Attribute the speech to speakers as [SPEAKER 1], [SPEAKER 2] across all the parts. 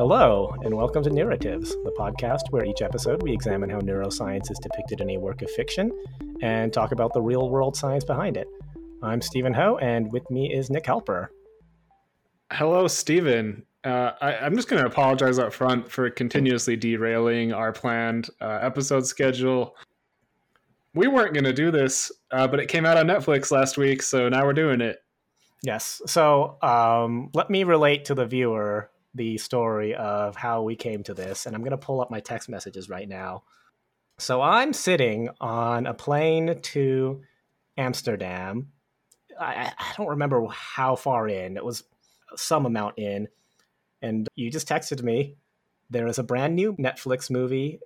[SPEAKER 1] Hello, and welcome to Narratives, the podcast where each episode we examine how neuroscience is depicted in a work of fiction and talk about the real world science behind it. I'm Stephen Ho, and with me is Nick Helper.
[SPEAKER 2] Hello, Stephen. Uh, I, am just going to apologize up front for continuously derailing our planned uh, episode schedule. We weren't going to do this, uh, but it came out on Netflix last week, so now we're doing it.
[SPEAKER 1] Yes. So um, let me relate to the viewer the story of how we came to this, and I'm going to pull up my text messages right now. So I'm sitting on a plane to Amsterdam. I, I don't remember how far in, it was some amount in. And you just texted me there is a brand new Netflix movie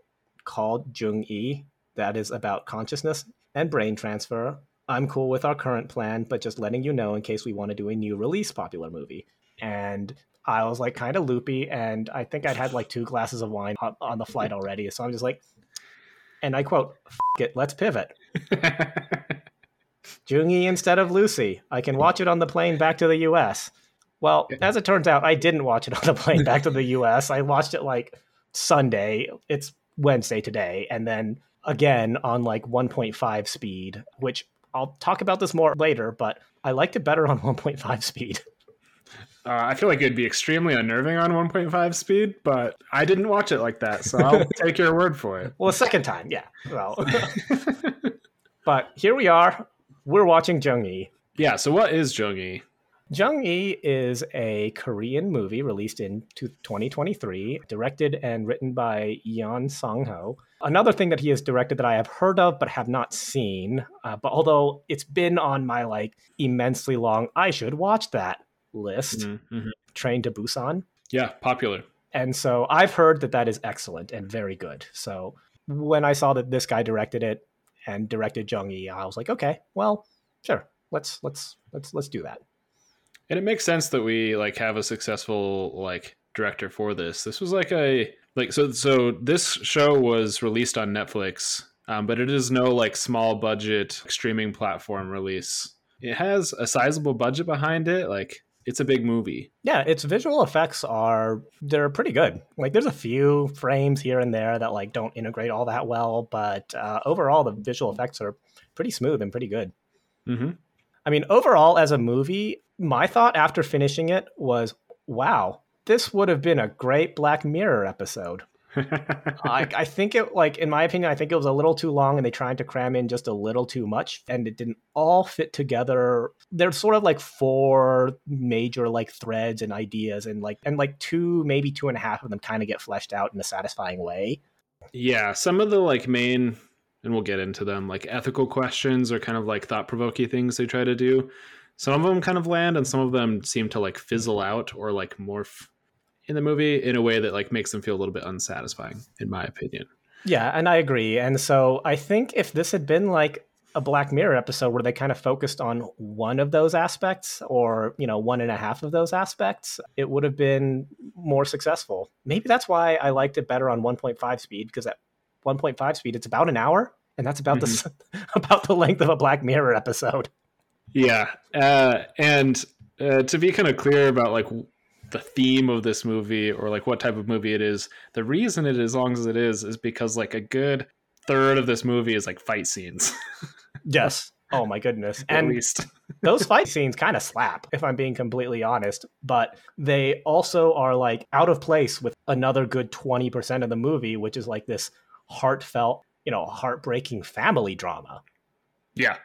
[SPEAKER 1] called Jung Yi that is about consciousness and brain transfer. I'm cool with our current plan, but just letting you know in case we want to do a new release popular movie. And I was like kind of loopy, and I think I'd had like two glasses of wine on, the flight already. So I'm just like, and I quote, it, let's pivot. Jungi instead of Lucy. I can watch it on the plane back to the US. Well, as it turns out, I didn't watch it on the plane back to the US. I watched it like Sunday. It's Wednesday today. And then again on like 1.5 speed, which I'll talk about this more later, but I liked it better on 1.5 speed.
[SPEAKER 2] Uh, I feel like it'd be extremely unnerving on 1.5 speed, but I didn't watch it like that, so I'll take your word for it.
[SPEAKER 1] Well, a second time, yeah. Well, but here we are. We're watching Jung Yi.
[SPEAKER 2] Yeah. So what is Jung Yi?
[SPEAKER 1] Jung Yi is a Korean movie released in 2023, directed and written by Yeon Sang Ho. Another thing that he has directed that I have heard of but have not seen, uh, but although it's been on my like immensely long, I should watch that list, mm-hmm, mm-hmm. Train to Busan.
[SPEAKER 2] Yeah, popular.
[SPEAKER 1] And so I've heard that that is excellent and very good. So when I saw that this guy directed it and directed Jung Yi, I was like, okay, well, sure, let's let's let's let's do that.
[SPEAKER 2] And it makes sense that we like have a successful like director for this. This was like a like so so this show was released on Netflix, um, but it is no like small budget streaming platform release. It has a sizable budget behind it, like it's a big movie.
[SPEAKER 1] Yeah, its visual effects are they're pretty good. Like there's a few frames here and there that like don't integrate all that well, but uh, overall the visual effects are pretty smooth and pretty good. Mm-hmm. I mean, overall as a movie, my thought after finishing it was, "Wow, this would have been a great Black Mirror episode." I, I, think it like in my opinion i think it was a little too long and they tried to cram in just a little too much and it didn't all fit together. There's sort of like four major like threads and ideas and like and like two maybe two and a half of them kind of get fleshed out in a satisfying way.
[SPEAKER 2] Yeah some of the like main and we'll get into them like ethical questions or kind of like thought-provoking things they try to do. Some of them kind of land and some of them seem to like fizzle out or like morph in the movie in a way that like makes them feel a little bit unsatisfying, in my opinion.
[SPEAKER 1] Yeah, and I agree. And so I think if this had been like a Black Mirror episode where they kind of focused on one of those aspects or, you know, one and a half of those aspects, it would have been more successful. Maybe that's why I liked it better on 1.5 speed because at 1.5 speed it's about an hour and that's about mm-hmm. the about the length of a Black Mirror episode.
[SPEAKER 2] Yeah. Uh, and uh, to be kind of clear about like the theme of this movie or like what type of movie it is. The reason it is as long as it is is because like a good third of this movie is like fight scenes.
[SPEAKER 1] yes. Oh my goodness. At and least those fight scenes kind of slap, if I'm being completely honest. But they also are like out of place with another good 20% of the movie, which is like this heartfelt, you know, heartbreaking family drama.
[SPEAKER 2] Yeah.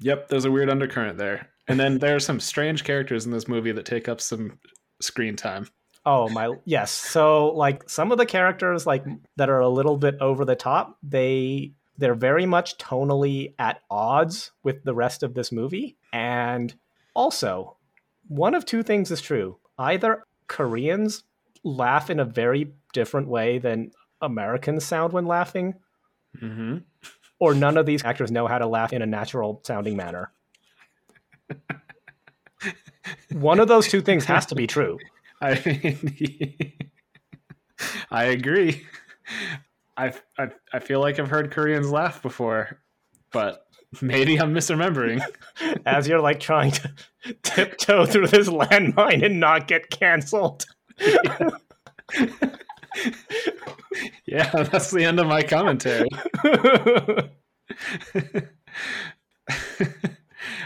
[SPEAKER 2] Yep. There's a weird undercurrent there. And then there are some strange characters in this movie that take up some screen time.
[SPEAKER 1] Oh my yes. So like some of the characters like that are a little bit over the top, they they're very much tonally at odds with the rest of this movie. And also, one of two things is true. Either Koreans laugh in a very different way than Americans sound when laughing, mm-hmm. or none of these actors know how to laugh in a natural sounding manner. One of those two things has to be true.
[SPEAKER 2] I mean, I agree. I, I I feel like I've heard Koreans laugh before, but maybe I'm misremembering.
[SPEAKER 1] As you're like trying to tiptoe through this landmine and not get canceled.
[SPEAKER 2] yeah, that's the end of my commentary.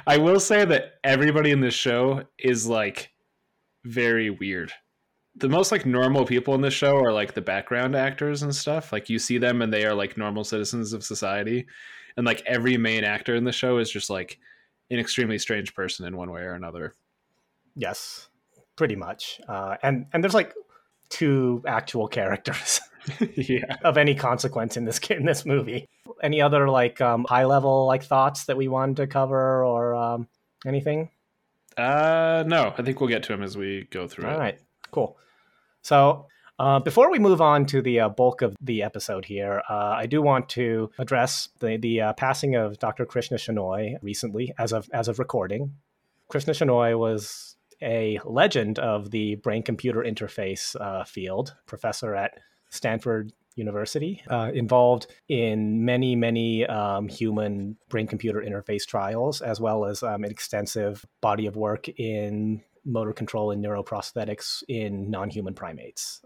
[SPEAKER 2] I will say that everybody in this show is like very weird. The most like normal people in the show are like the background actors and stuff. Like you see them and they are like normal citizens of society. And like every main actor in the show is just like an extremely strange person in one way or another.
[SPEAKER 1] Yes, pretty much. Uh, and and there's like two actual characters
[SPEAKER 2] yeah.
[SPEAKER 1] of any consequence in this in this movie. Any other like um, high level like thoughts that we wanted to cover or um, anything?
[SPEAKER 2] Uh, no, I think we'll get to them as we go through
[SPEAKER 1] All
[SPEAKER 2] it.
[SPEAKER 1] right, cool. So uh, before we move on to the uh, bulk of the episode here, uh, I do want to address the the uh, passing of Dr. Krishna Shenoy recently, as of as of recording. Krishna Shenoy was a legend of the brain computer interface uh, field, professor at Stanford University, uh, involved in many, many um, human brain computer interface trials, as well as um, an extensive body of work in motor control and neuroprosthetics in non human primates.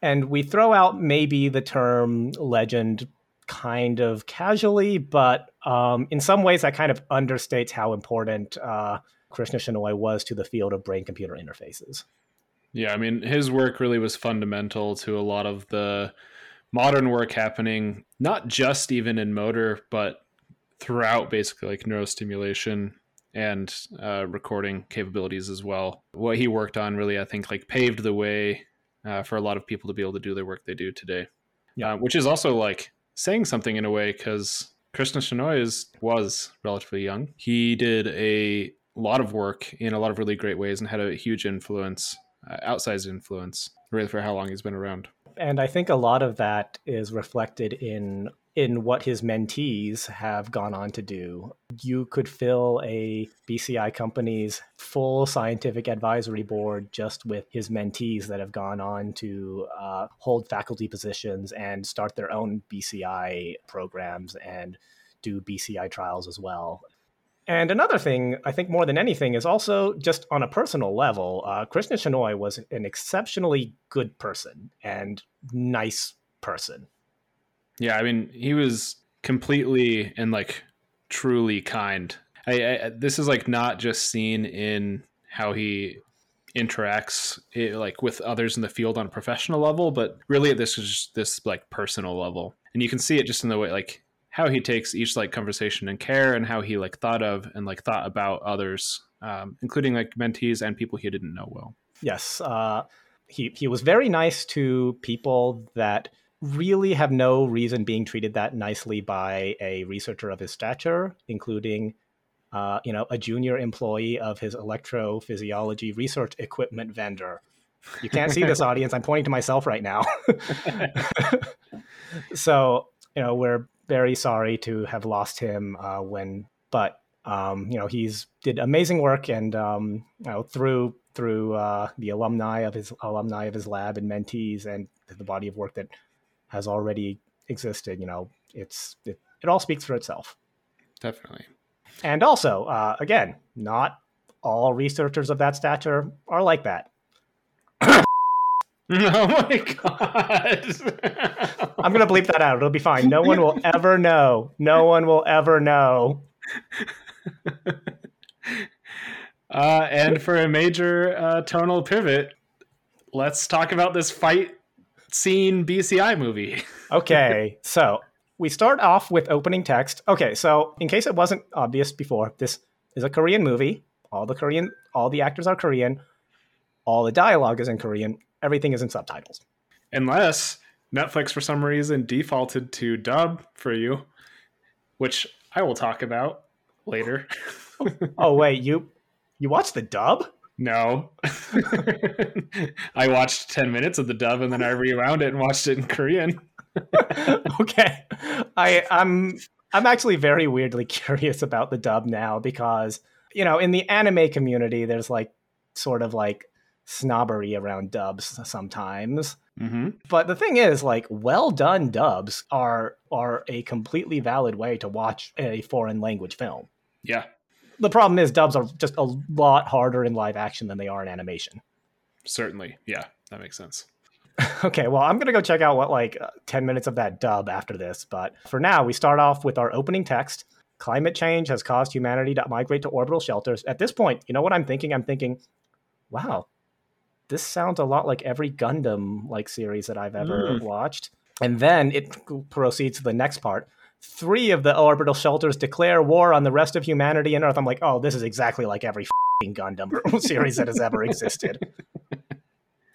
[SPEAKER 1] And we throw out maybe the term legend kind of casually, but um, in some ways that kind of understates how important uh, Krishna Shenoy was to the field of brain computer interfaces.
[SPEAKER 2] Yeah, I mean, his work really was fundamental to a lot of the modern work happening, not just even in motor, but throughout basically like neurostimulation and uh, recording capabilities as well. What he worked on really, I think, like paved the way uh, for a lot of people to be able to do the work they do today.
[SPEAKER 1] Yeah.
[SPEAKER 2] Uh, which is also like saying something in a way because Krishna Shenoy is, was relatively young. He did a lot of work in a lot of really great ways and had a huge influence, uh, outsized influence, really for how long he's been around.
[SPEAKER 1] And I think a lot of that is reflected in in what his mentees have gone on to do. You could fill a BCI company's full scientific advisory board just with his mentees that have gone on to uh, hold faculty positions and start their own BCI programs and do BCI trials as well. And another thing, I think more than anything, is also just on a personal level. Uh, Krishna Shenoy was an exceptionally good person and nice person.
[SPEAKER 2] Yeah, I mean, he was completely and like truly kind. I, I this is like not just seen in how he interacts eh, like with others in the field on a professional level, but really this is just this like personal level, and you can see it just in the way like how he takes each like conversation and care, and how he like thought of and like thought about others, um, including like mentees and people he didn't know well.
[SPEAKER 1] Yes, uh, he he was very nice to people that really have no reason being treated that nicely by a researcher of his stature, including uh, you know a junior employee of his electrophysiology research equipment vendor. You can't see this audience. I'm pointing to myself right now. so you know we're very sorry to have lost him uh, when, but um, you know he's did amazing work and um, you know through through uh, the alumni of his alumni of his lab and mentees and the body of work that has already existed. You know, it's it, it all speaks for itself.
[SPEAKER 2] Definitely.
[SPEAKER 1] And also, uh, again, not all researchers of that stature are like that.
[SPEAKER 2] oh my god!
[SPEAKER 1] I'm gonna bleep that out. It'll be fine. No one will ever know. No one will ever know.
[SPEAKER 2] Uh, and for a major uh, tonal pivot, let's talk about this fight scene BCI movie.
[SPEAKER 1] Okay, so we start off with opening text. Okay, so in case it wasn't obvious before, this is a Korean movie. All the Korean, all the actors are Korean. All the dialogue is in Korean. Everything is in subtitles.
[SPEAKER 2] Unless Netflix, for some reason, defaulted to dub for you, which I will talk about later.
[SPEAKER 1] Oh wait, you you watched the dub?
[SPEAKER 2] No. I watched 10 minutes of the dub and then I rewound it and watched it in Korean.
[SPEAKER 1] okay. I I'm I'm actually very weirdly curious about the dub now because you know, in the anime community there's like sort of like snobbery around dubs sometimes.
[SPEAKER 2] Mm-hmm.
[SPEAKER 1] But the thing is like well done dubs are are a completely valid way to watch a foreign language film.
[SPEAKER 2] Yeah,
[SPEAKER 1] The problem is dubs are just a lot harder in live action than they are in animation.
[SPEAKER 2] certainly. Yeah, that makes sense.
[SPEAKER 1] Okay, well, I'm gonna go check out what like uh, 10 minutes of that dub after this. But for now, we start off with our opening text. Climate change has caused humanity to migrate to orbital shelters. At this point, you know what I'm thinking? I'm thinking, wow, this sounds a lot like every Gundam like series that I've ever
[SPEAKER 2] Mm.
[SPEAKER 1] watched. And then it proceeds to the next part. Three of the orbital shelters declare war on the rest of humanity and Earth. I'm like, oh, this is exactly like every fing Gundam series that has ever existed.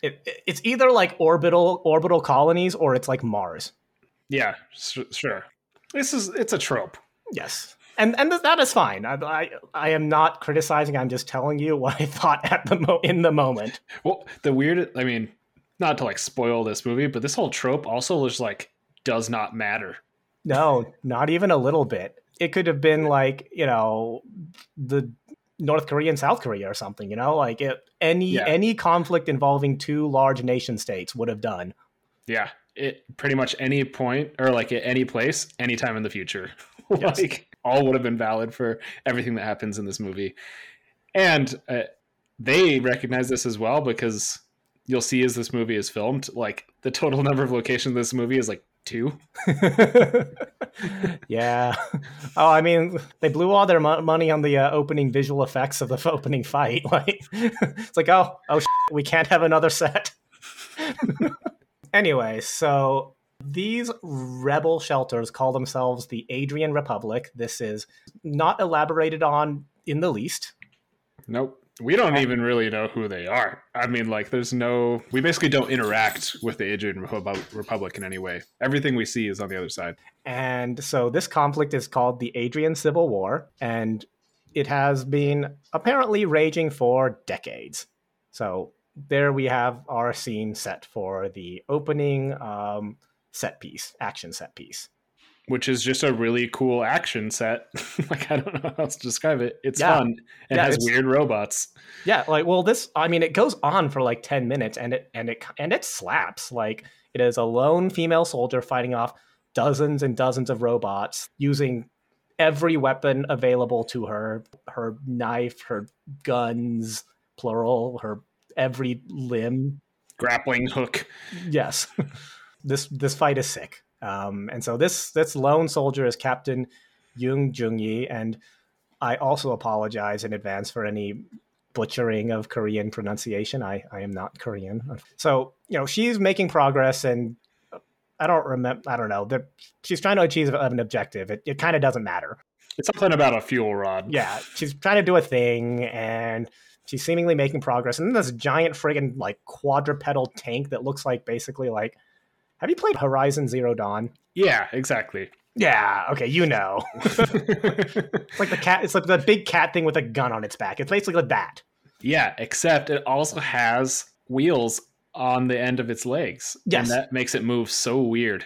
[SPEAKER 1] It, it- it's either like orbital orbital colonies or it's like Mars.
[SPEAKER 2] Yeah, sure. This is it's a trope.
[SPEAKER 1] Yes. And and that is fine. I, I I am not criticizing. I'm just telling you what I thought at the mo- in the moment.
[SPEAKER 2] Well, the weird I mean, not to like spoil this movie, but this whole trope also just like does not matter.
[SPEAKER 1] No, not even a little bit. It could have been like you know the North Korea and South Korea or something. You know, like it, any
[SPEAKER 2] Yeah.
[SPEAKER 1] any conflict involving two large nation states would have done.
[SPEAKER 2] Yeah, it pretty much any point or like at any place, anytime in the future.
[SPEAKER 1] Yes.
[SPEAKER 2] like all would have been valid for everything that happens in this movie. And uh, they recognize this as well because you'll see as this movie is filmed, like the total number of locations this movie is like two.
[SPEAKER 1] yeah. Oh, I mean, they blew all their mo- money on the uh, opening visual effects of the f- opening fight. Like, it's like, oh, oh, we can't have another set. anyway, so these rebel shelters call themselves the Adrian Republic. This is not elaborated on in the least.
[SPEAKER 2] Nope. We don't even really know who they are. I mean, like, there's no. We basically don't interact with the Adrian Republic in any way. Everything we see is on the other side.
[SPEAKER 1] And so this conflict is called the Adrian Civil War, and it has been apparently raging for decades. So there we have our scene set for the opening um, set piece, action set piece.
[SPEAKER 2] which is just a really cool action set. like I don't know how else to describe it. It's
[SPEAKER 1] Yeah.
[SPEAKER 2] fun. It
[SPEAKER 1] Yeah,
[SPEAKER 2] has weird robots.
[SPEAKER 1] Yeah, like well, this I mean, it goes on for like ten minutes, and it and it and it slaps. Like it is a lone female soldier fighting off dozens and dozens of robots using every weapon available to her her knife her guns plural her every limb
[SPEAKER 2] Grappling hook.
[SPEAKER 1] yes this this fight is sick um and so this this lone soldier is captain Jung Jung Yi and I also apologize in advance for any butchering of Korean pronunciation I I am not Korean so you know she's making progress and I don't remember. I don't know. She's trying to achieve an objective. It, it kind of doesn't matter.
[SPEAKER 2] It's something about a fuel rod.
[SPEAKER 1] Yeah, she's trying to do a thing, and she's seemingly making progress. And then this giant friggin' like quadrupedal tank that looks like basically like. Have you played Horizon Zero Dawn?
[SPEAKER 2] Yeah, exactly.
[SPEAKER 1] Yeah. Okay, you know. It's like the cat. It's like the big cat thing with a gun on its back. It's basically like that.
[SPEAKER 2] yeah, except it also has wheels on the end of its legs.
[SPEAKER 1] Yes.
[SPEAKER 2] And that makes it move so weird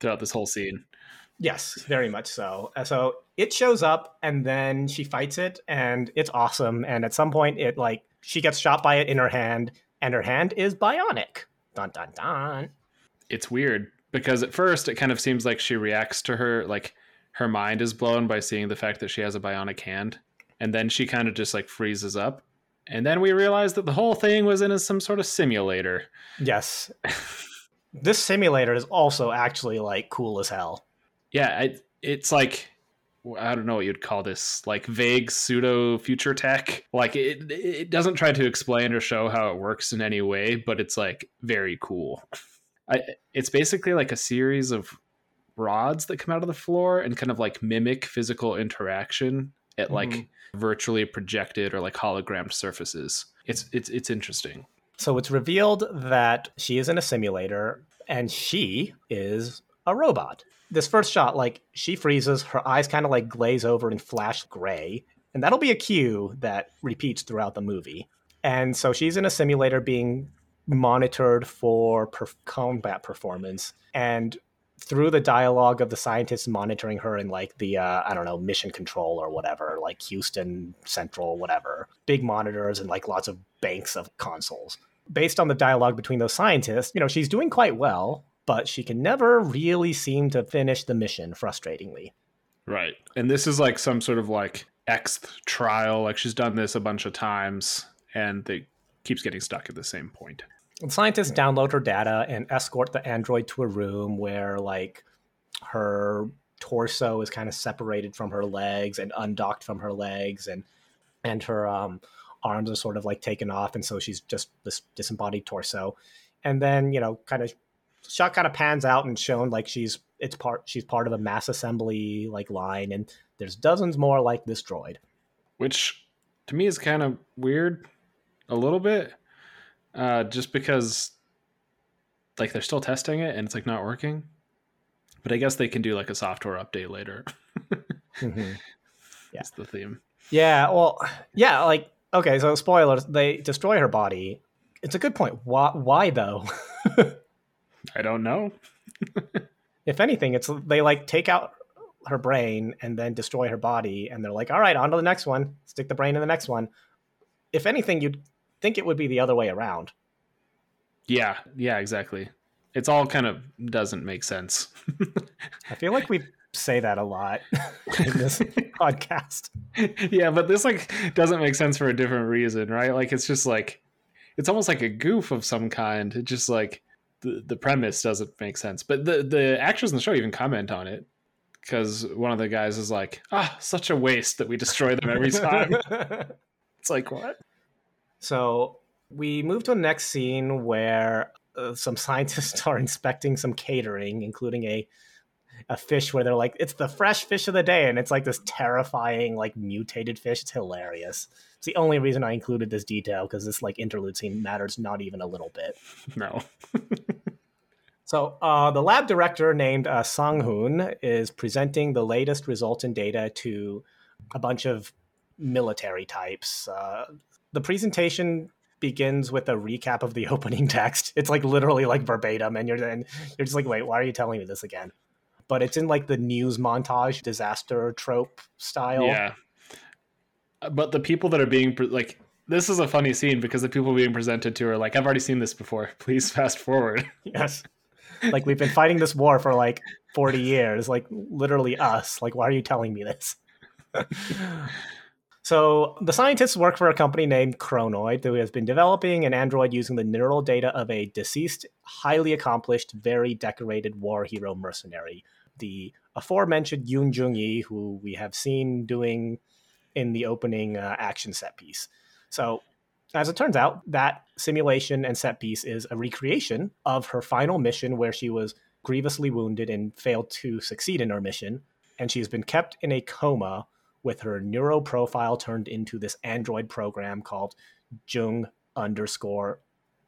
[SPEAKER 2] throughout this whole scene.
[SPEAKER 1] Yes, very much so. Uh, So it shows up and then she fights it and it's awesome. And at some point it like she gets shot by it in her hand and her hand is bionic. Dun dun dun.
[SPEAKER 2] It's weird because at first it kind of seems like she reacts to her like her mind is blown by seeing the fact that she has a bionic hand. And then she kind of just like freezes up. And then we realize that the whole thing was in some sort of simulator.
[SPEAKER 1] Yes. this simulator is also actually like cool as hell.
[SPEAKER 2] Yeah, I, it's like I don't know what you'd call this, like vague pseudo future tech. Like it, it doesn't try to explain or show how it works in any way, but it's like very cool. I, it's basically like a series of rods that come out of the floor and kind of like mimic physical interaction at like
[SPEAKER 1] Mhm.
[SPEAKER 2] virtually projected or like hologrammed surfaces. It's it's it's interesting.
[SPEAKER 1] So it's revealed that she is in a simulator and she is a robot. This first shot, like she freezes, her eyes kind of like glaze over and flash gray. And that'll be a cue that repeats throughout the movie. And so she's in a simulator being monitored for per- combat performance. And through the dialogue of the scientists monitoring her in like the uh, I don't know mission control or whatever, like Houston Central, whatever, big monitors and like lots of banks of consoles. Based on the dialogue between those scientists, you know she's doing quite well, but she can never really seem to finish the mission. Frustratingly,
[SPEAKER 2] Right. And this is like some sort of like X trial. Like she's done this a bunch of times and it keeps getting stuck at the same point.
[SPEAKER 1] The scientists download her data and escort the android to a room where like her torso is kind of separated from her legs and undocked from her legs and and her um, arms are sort of like taken off and so she's just this disembodied torso. And then you know kind of shot kind of pans out and shown like she's it's part she's part of a mass assembly like line and there's dozens more like this droid.
[SPEAKER 2] Which to me is kind of weird a little bit uh, just because like they're still testing it and it's like not working. But i guess they can do like a software update later. Mm-hmm. yeah that's the theme.
[SPEAKER 1] Yeah well yeah like okay so spoilers they destroy her body. It's a good point. Why why though?
[SPEAKER 2] I don't know.
[SPEAKER 1] If anything it's they like take out her brain and then destroy her body and they're like all right on to the next one. Stick the brain in the next one. If anything you'd think it would be the other way around.
[SPEAKER 2] Yeah yeah exactly. It's all kind of doesn't make sense.
[SPEAKER 1] I feel like we say that a lot in this podcast.
[SPEAKER 2] Yeah but this like doesn't make sense for a different reason right? Like it's just like it's almost like a goof of some kind. It just like the, the premise doesn't make sense. But the the actors in the show even comment on it because one of the guys is like, ah, such a waste that we destroy them every time. it's like, what?
[SPEAKER 1] So we move to a next scene where uh, some scientists are inspecting some catering, including a a fish where they're like, it's the fresh fish of the day, and it's like this terrifying, like mutated fish. It's hilarious. It's the only reason I included this detail because this like interlude scene matters not even a little bit.
[SPEAKER 2] No.
[SPEAKER 1] So uh, the lab director named uh, Sang Hoon is presenting the latest results and data to a bunch of military types. Uh, the presentation begins with a recap of the opening text. It's like literally like verbatim, and you're then you're just like, wait, why are you telling me this again? But it's in like the news montage disaster trope style.
[SPEAKER 2] Yeah. But the people that are being pre- like this is a funny scene because the people being presented to are like, I've already seen this before. Please fast forward.
[SPEAKER 1] Yes like we've been fighting this war for like 40 years like literally us like why are you telling me this so the scientists work for a company named Kronoid who has been developing an android using the neural data of a deceased highly accomplished very decorated war hero mercenary the aforementioned yoon jung-yi who we have seen doing in the opening uh, action set piece so as it turns out, that simulation and set piece is a recreation of her final mission where she was grievously wounded and failed to succeed in her mission. And she's been kept in a coma with her neuro profile turned into this android program called Jung underscore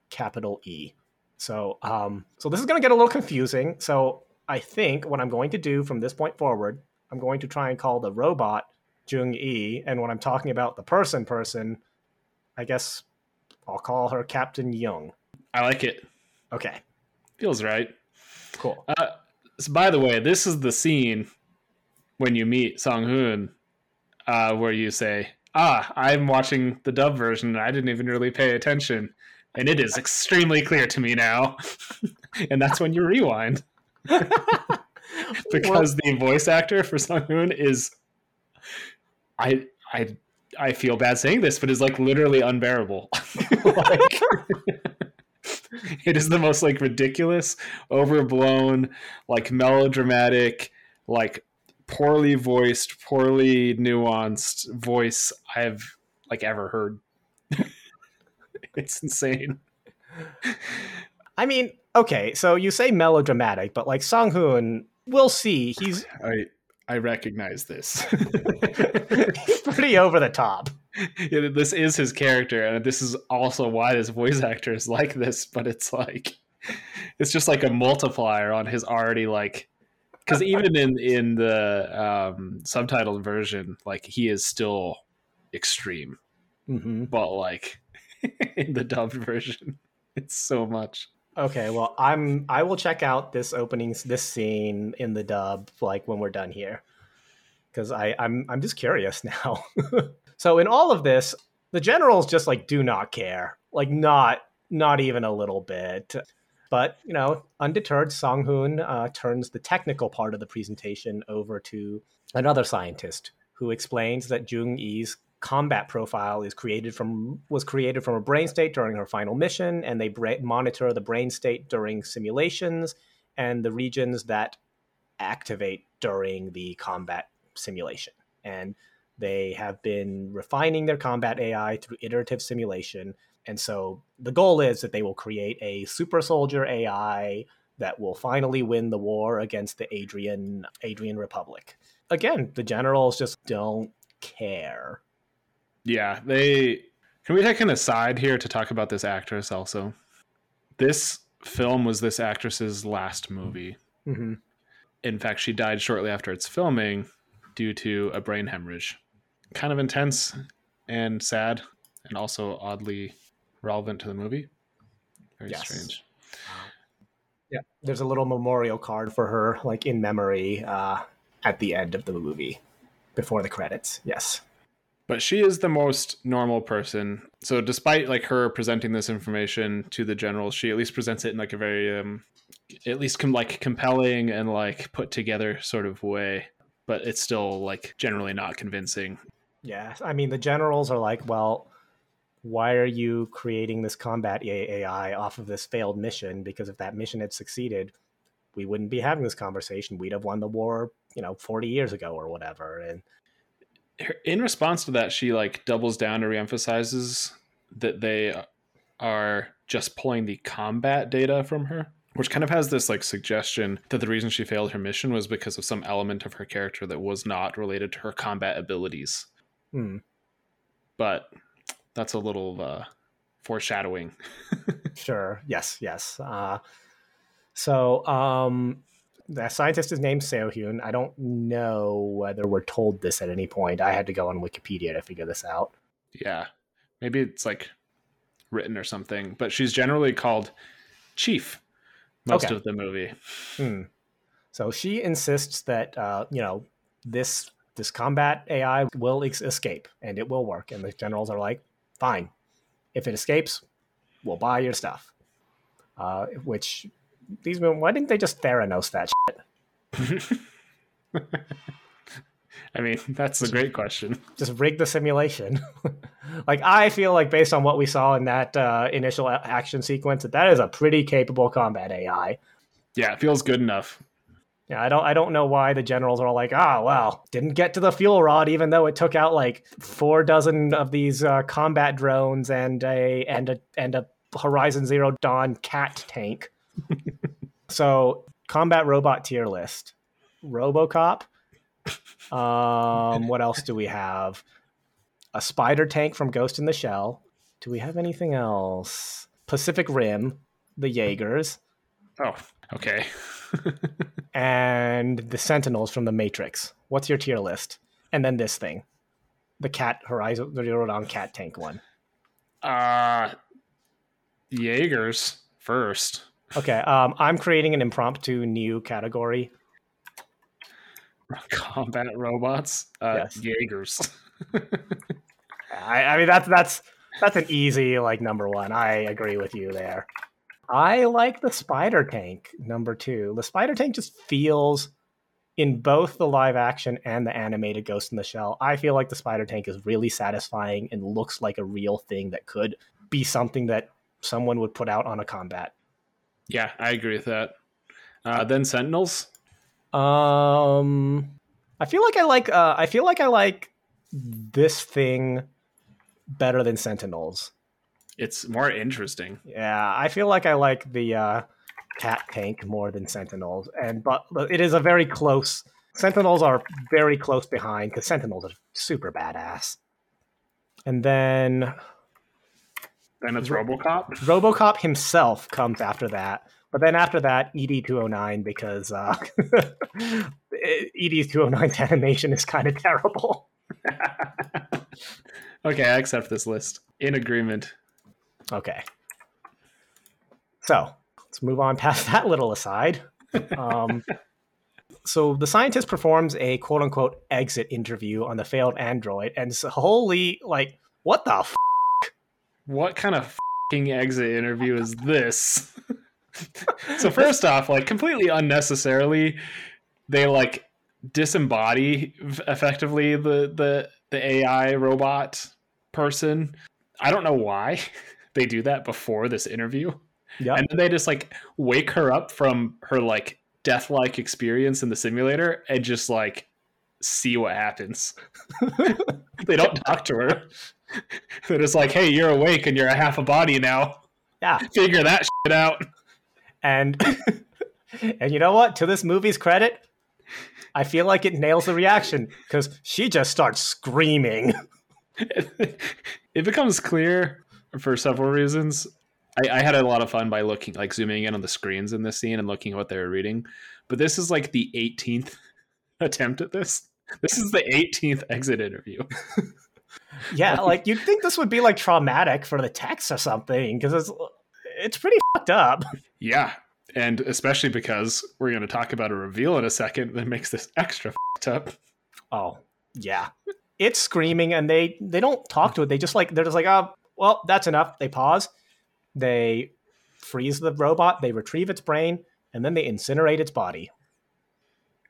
[SPEAKER 1] capital E. So, um, so this is going to get a little confusing. So I think what I'm going to do from this point forward, I'm going to try and call the robot Jung E, and when I'm talking about the person person, I guess I'll call her Captain Young.
[SPEAKER 2] I like it.
[SPEAKER 1] Okay.
[SPEAKER 2] Feels right.
[SPEAKER 1] Cool.
[SPEAKER 2] Uh, so by the way, this is the scene when you meet Sang Hoon, uh, where you say, "Ah, I'm watching the dub version. I didn't even really pay attention, and it is extremely clear to me now." and that's when you rewind, because the voice actor for Sang Hoon is, I I I feel bad saying this, but is like literally unbearable. like, it is the most like ridiculous, overblown, like melodramatic, like poorly voiced, poorly nuanced voice I've like ever heard. it's insane.
[SPEAKER 1] I mean, okay, so you say melodramatic, but like Sang Hoon, we'll see. He's
[SPEAKER 2] I I recognize this.
[SPEAKER 1] He's pretty over the top.
[SPEAKER 2] Yeah, this is his character, and this is also why this voice actor is like this. But it's like, it's just like a multiplier on his already like, because even in in the um, subtitled version, like he is still extreme, mm-hmm. but like in the dubbed version, it's so much.
[SPEAKER 1] Okay, well, I'm I will check out this opening this scene in the dub like when we're done here. Cuz I I'm I'm just curious now. so in all of this, the generals just like do not care. Like not not even a little bit. But, you know, undeterred, Sang Hoon uh, turns the technical part of the presentation over to another scientist who explains that Jung Yi's combat profile is created from was created from a brain state during her final mission, and they bra- monitor the brain state during simulations and the regions that activate during the combat simulation. And they have been refining their combat AI through iterative simulation. And so the goal is that they will create a super soldier AI that will finally win the war against the Adrian Adrian Republic. Again, the generals just don't care.
[SPEAKER 2] Yeah, they can we take an aside here to talk about this actress also. This film was this actress's last movie.
[SPEAKER 1] Mm-hmm.
[SPEAKER 2] In fact, she died shortly after its filming due to a brain hemorrhage kind of intense and sad, and also oddly relevant to the movie. Very yes. strange.
[SPEAKER 1] Yeah, there's a little memorial card for her, like in memory, uh, at the end of the movie, before the credits. Yes,
[SPEAKER 2] but she is the most normal person. So, despite like her presenting this information to the general, she at least presents it in like a very, um, at least com- like compelling and like put together sort of way. But it's still like generally not convincing.
[SPEAKER 1] Yeah, I mean the generals are like, well, why are you creating this combat AI off of this failed mission? Because if that mission had succeeded, we wouldn't be having this conversation. We'd have won the war, you know, 40 years ago or whatever. And
[SPEAKER 2] in response to that, she like doubles down or reemphasizes that they are just pulling the combat data from her, which kind of has this like suggestion that the reason she failed her mission was because of some element of her character that was not related to her combat abilities.
[SPEAKER 1] Hmm.
[SPEAKER 2] But that's a little uh, foreshadowing.
[SPEAKER 1] sure. Yes. Yes. Uh, so um, the scientist is named Seo-hyun. I don't know whether we're told this at any point. I had to go on Wikipedia to figure this out.
[SPEAKER 2] Yeah. Maybe it's like written or something, but she's generally called Chief most okay. of the movie.
[SPEAKER 1] Hmm. So she insists that uh, you know this this combat AI will ex- escape and it will work. And the generals are like, fine. If it escapes, we'll buy your stuff. Uh, which these men, why didn't they just Theranos that shit?
[SPEAKER 2] I mean, that's a great question.
[SPEAKER 1] Just rig the simulation. like I feel like based on what we saw in that uh, initial action sequence, that that is a pretty capable combat AI.
[SPEAKER 2] Yeah, it feels good enough.
[SPEAKER 1] Yeah, I don't I don't know why the generals are all like, ah, well, didn't get to the fuel rod, even though it took out like four dozen of these uh, combat drones and a and a and a Horizon Zero Dawn cat tank. so combat robot tier list: RoboCop. Um, what else do we have? A spider tank from Ghost in the Shell. Do we have anything else? Pacific Rim, the Jaegers.
[SPEAKER 2] Oh, okay.
[SPEAKER 1] and the Sentinels from the Matrix. What's your tier list? And then this thing, the cat Horizon the Zero Dawn cat tank one.
[SPEAKER 2] Uh Jaegers first.
[SPEAKER 1] Okay, um, I'm creating an impromptu new category.
[SPEAKER 2] Combat robots. Uh, yes. Jaegers.
[SPEAKER 1] I, I mean that's that's that's an easy like number one. I agree with you there. I like the spider tank number two. The spider tank just feels in both the live action and the animated Ghost in the Shell. I feel like the spider tank is really satisfying and looks like a real thing that could be something that someone would put out on a combat.
[SPEAKER 2] Yeah, I agree with that. Uh, then Sentinels.
[SPEAKER 1] Um, I feel like I like. Uh, I feel like I like this thing better than Sentinels
[SPEAKER 2] it's more interesting.
[SPEAKER 1] Yeah, I feel like I like the uh, cat tank more than Sentinels, and but it is a very close. Sentinels are very close behind because Sentinels are super badass. And then,
[SPEAKER 2] then it's RoboCop.
[SPEAKER 1] RoboCop himself comes after that, but then after that, ED two hundred nine because uh, ED two hundred oh nine's animation is kind of terrible.
[SPEAKER 2] okay, I accept this list. In agreement.
[SPEAKER 1] Okay. So let's move on past that little aside. Um, so the scientist performs a quote unquote exit interview on the failed android, and so, holy, like, what the? F-
[SPEAKER 2] what kind of exit interview is this? so first off, like completely unnecessarily, they like disembody effectively the the the AI robot person. I don't know why they do that before this interview.
[SPEAKER 1] Yeah.
[SPEAKER 2] And then they just like wake her up from her like death like experience in the simulator and just like see what happens. they don't talk to her. They're just like, hey, you're awake and you're a half a body now.
[SPEAKER 1] Yeah.
[SPEAKER 2] Figure that shit out.
[SPEAKER 1] And and you know what? To this movie's credit, I feel like it nails the reaction because she just starts screaming.
[SPEAKER 2] it becomes clear for several reasons. I, I, had a lot of fun by looking, like zooming in on the screens in this scene and looking at what they were reading. But this is like the 18th attempt at this. This is the 18th exit interview.
[SPEAKER 1] yeah, like you'd think this would be like traumatic for the text or something because it's it's pretty fucked up.
[SPEAKER 2] Yeah, and especially because we're going to talk about a reveal in a second that makes this extra fucked up.
[SPEAKER 1] Oh yeah, it's screaming, and they they don't talk to it. They just like they're just like, oh, well, that's enough. They pause, they freeze the robot, they retrieve its brain, and then they incinerate its body.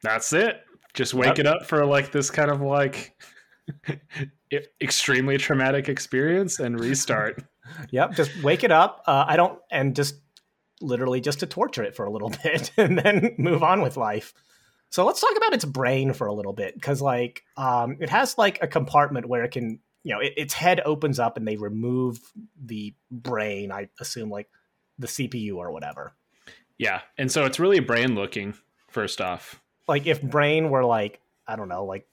[SPEAKER 2] That's it. Just wake yep. it up for like this kind of like extremely traumatic experience and restart.
[SPEAKER 1] yep, just wake it up. Uh, I don't, and just literally just to torture it for a little bit and then move on with life. So let's talk about its brain for a little bit because, like, um, it has like a compartment where it can, you know, it, its head opens up and they remove the brain. I assume like the CPU or whatever.
[SPEAKER 2] Yeah, and so it's really brain looking. First off,
[SPEAKER 1] like if brain were like I don't know, like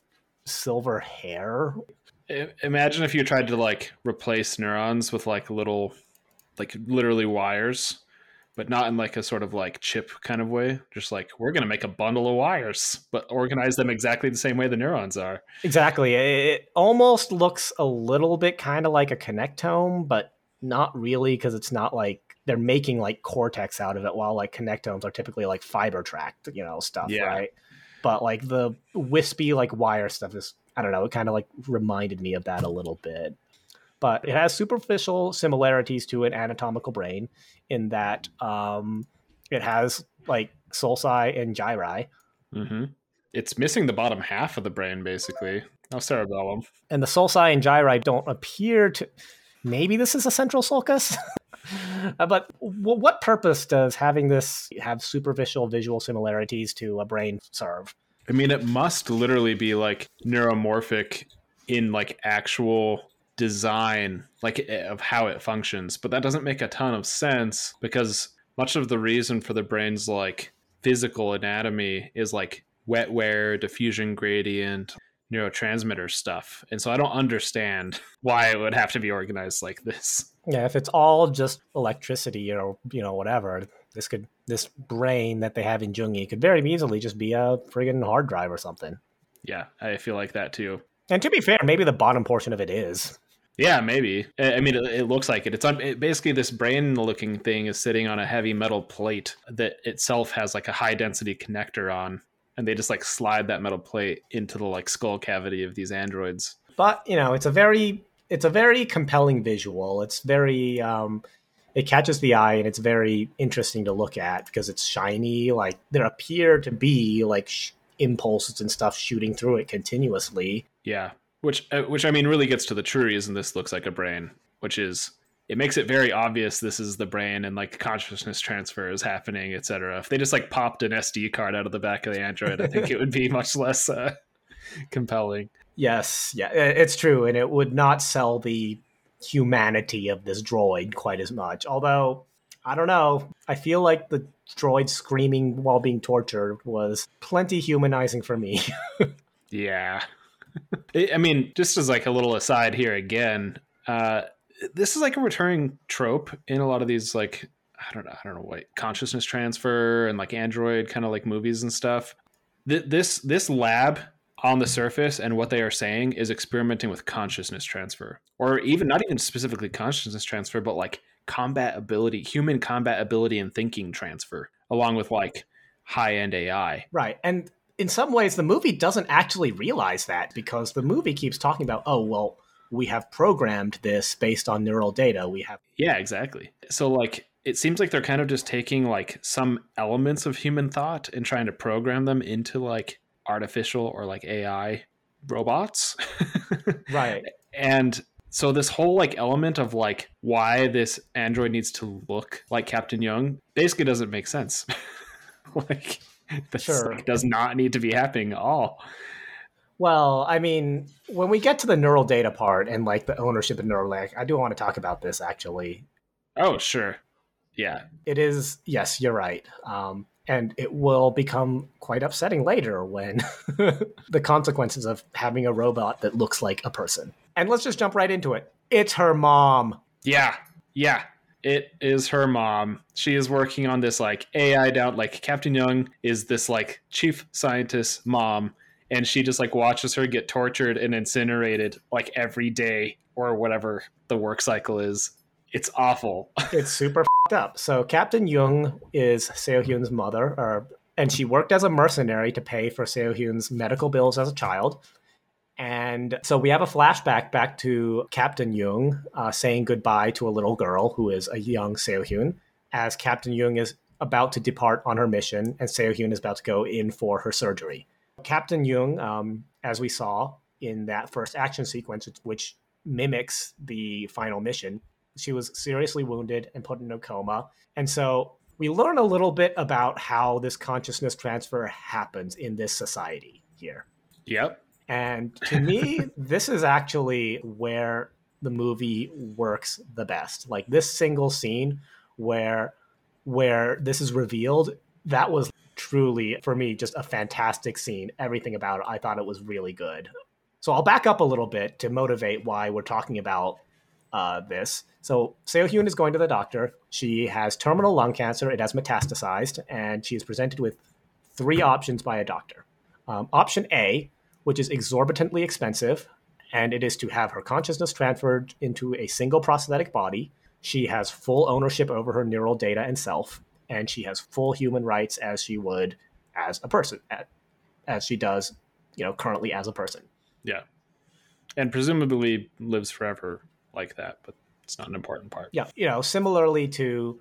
[SPEAKER 1] silver hair.
[SPEAKER 2] Imagine if you tried to like replace neurons with like little, like literally wires but not in like a sort of like chip kind of way. Just like we're going to make a bundle of wires, but organize them exactly the same way the neurons are.
[SPEAKER 1] Exactly. It almost looks a little bit kind of like a connectome, but not really because it's not like they're making like cortex out of it, while like connectomes are typically like fiber tracked, you know, stuff, yeah. right? But like the wispy like wire stuff is, I don't know, it kind of like reminded me of that a little bit but it has superficial similarities to an anatomical brain in that um, it has like sulci and gyri.
[SPEAKER 2] Mm-hmm. It's missing the bottom half of the brain, basically. No cerebellum.
[SPEAKER 1] And the sulci and gyri don't appear to. Maybe this is a central sulcus. uh, but w- what purpose does having this have superficial visual similarities to a brain serve?
[SPEAKER 2] I mean, it must literally be like neuromorphic in like actual design like eh, of how it functions but that doesn't make a ton of sense because much of the reason for the brain's like physical anatomy is like wetware diffusion gradient neurotransmitter stuff and so i don't understand why it would have to be organized like this.
[SPEAKER 1] Yeah if it's all just electricity or you know whatever this could this brain that they have in jungi could very easily just be a friggin hard drive or something.
[SPEAKER 2] Yeah i feel like that too.
[SPEAKER 1] And to be fair maybe the bottom portion of it is
[SPEAKER 2] yeah, maybe. I mean, it, looks like it. It's on it, basically this brain-looking thing is sitting on a heavy metal plate that itself has like a high-density connector on, and they just like slide that metal plate into the like skull cavity of these androids.
[SPEAKER 1] But you know, it's a very it's a very compelling visual. It's very um, it catches the eye, and it's very interesting to look at because it's shiny. Like there appear to be like sh- impulses and stuff shooting through it continuously.
[SPEAKER 2] Yeah, which uh, which I mean really gets to the true reason this looks like a brain, which is it makes it very obvious this is the brain and like consciousness transfer is happening, etc. If they just like popped an SD card out of the back of the Android, I think it would be much less uh, compelling.
[SPEAKER 1] Yes, yeah, it's true, and it would not sell the humanity of this droid quite as much. Although I don't know, I feel like the droid screaming while being tortured was plenty humanizing for me.
[SPEAKER 2] yeah, I mean, just as like a little aside here again, uh, this is like a returning trope in a lot of these like I don't know, I don't know what consciousness transfer and like Android kind of like movies and stuff. Th- this this lab on the surface and what they are saying is experimenting with consciousness transfer, or even not even specifically consciousness transfer, but like combat ability, human combat ability and thinking transfer, along with like high end AI.
[SPEAKER 1] Right, and in some ways, the movie doesn't actually realize that because the movie keeps talking about, oh, well, we have programmed this based on neural data. We have.
[SPEAKER 2] Yeah, exactly. So, like, it seems like they're kind of just taking like some elements of human thought and trying to program them into like artificial or like AI robots.
[SPEAKER 1] right.
[SPEAKER 2] And so this whole like element of like why this android needs to look like Captain Young basically doesn't make sense. like this
[SPEAKER 1] Sure.
[SPEAKER 2] like, does not need to be happening at all.
[SPEAKER 1] Well, I mean, when we get to the neural data part and like the ownership of Neuralink, I do want to talk about this actually.
[SPEAKER 2] Oh, sure. Yeah.
[SPEAKER 1] It is, yes, you're right. Um, and it will become quite upsetting later when the consequences of having a robot that looks like a person. And let's just jump right into it. It's her mom.
[SPEAKER 2] Yeah. Yeah. It is her mom. She is working on this like AI down like Captain Young is this like chief scientist mom and she just like watches her get tortured and incinerated like every day or whatever the work cycle is. It's awful.
[SPEAKER 1] It's super up. So Captain Young is Seo Hyun's mother, or, and she worked as a mercenary to pay for Seo Hyun's medical bills as a child. And so we have a flashback back to Captain Jung uh, saying goodbye to a little girl who is a young Seo Hyun, as Captain Jung is about to depart on her mission, and Seo Hyun is about to go in for her surgery. Captain Jung, um, as we saw in that first action sequence, which mimics the final mission, she was seriously wounded and put in a coma. And so we learn a little bit about how this consciousness transfer happens in this society here.
[SPEAKER 2] Yep.
[SPEAKER 1] And to me, this is actually where the movie works the best. Like this single scene where where this is revealed, that was truly for me just a fantastic scene. Everything about it, I thought it was really good. So I'll back up a little bit to motivate why we're talking about uh, this. So Seo Hyun is going to the doctor. She has terminal lung cancer. It has metastasized, and she is presented with three options by a doctor. Um, option A, which is exorbitantly expensive, and it is to have her consciousness transferred into a single prosthetic body. She has full ownership over her neural data and self, and she has full human rights as she would as a person, as she does, you know, currently as a person.
[SPEAKER 2] Yeah. And presumably lives forever like that, but it's not an important part.
[SPEAKER 1] Yeah, you know, similarly to,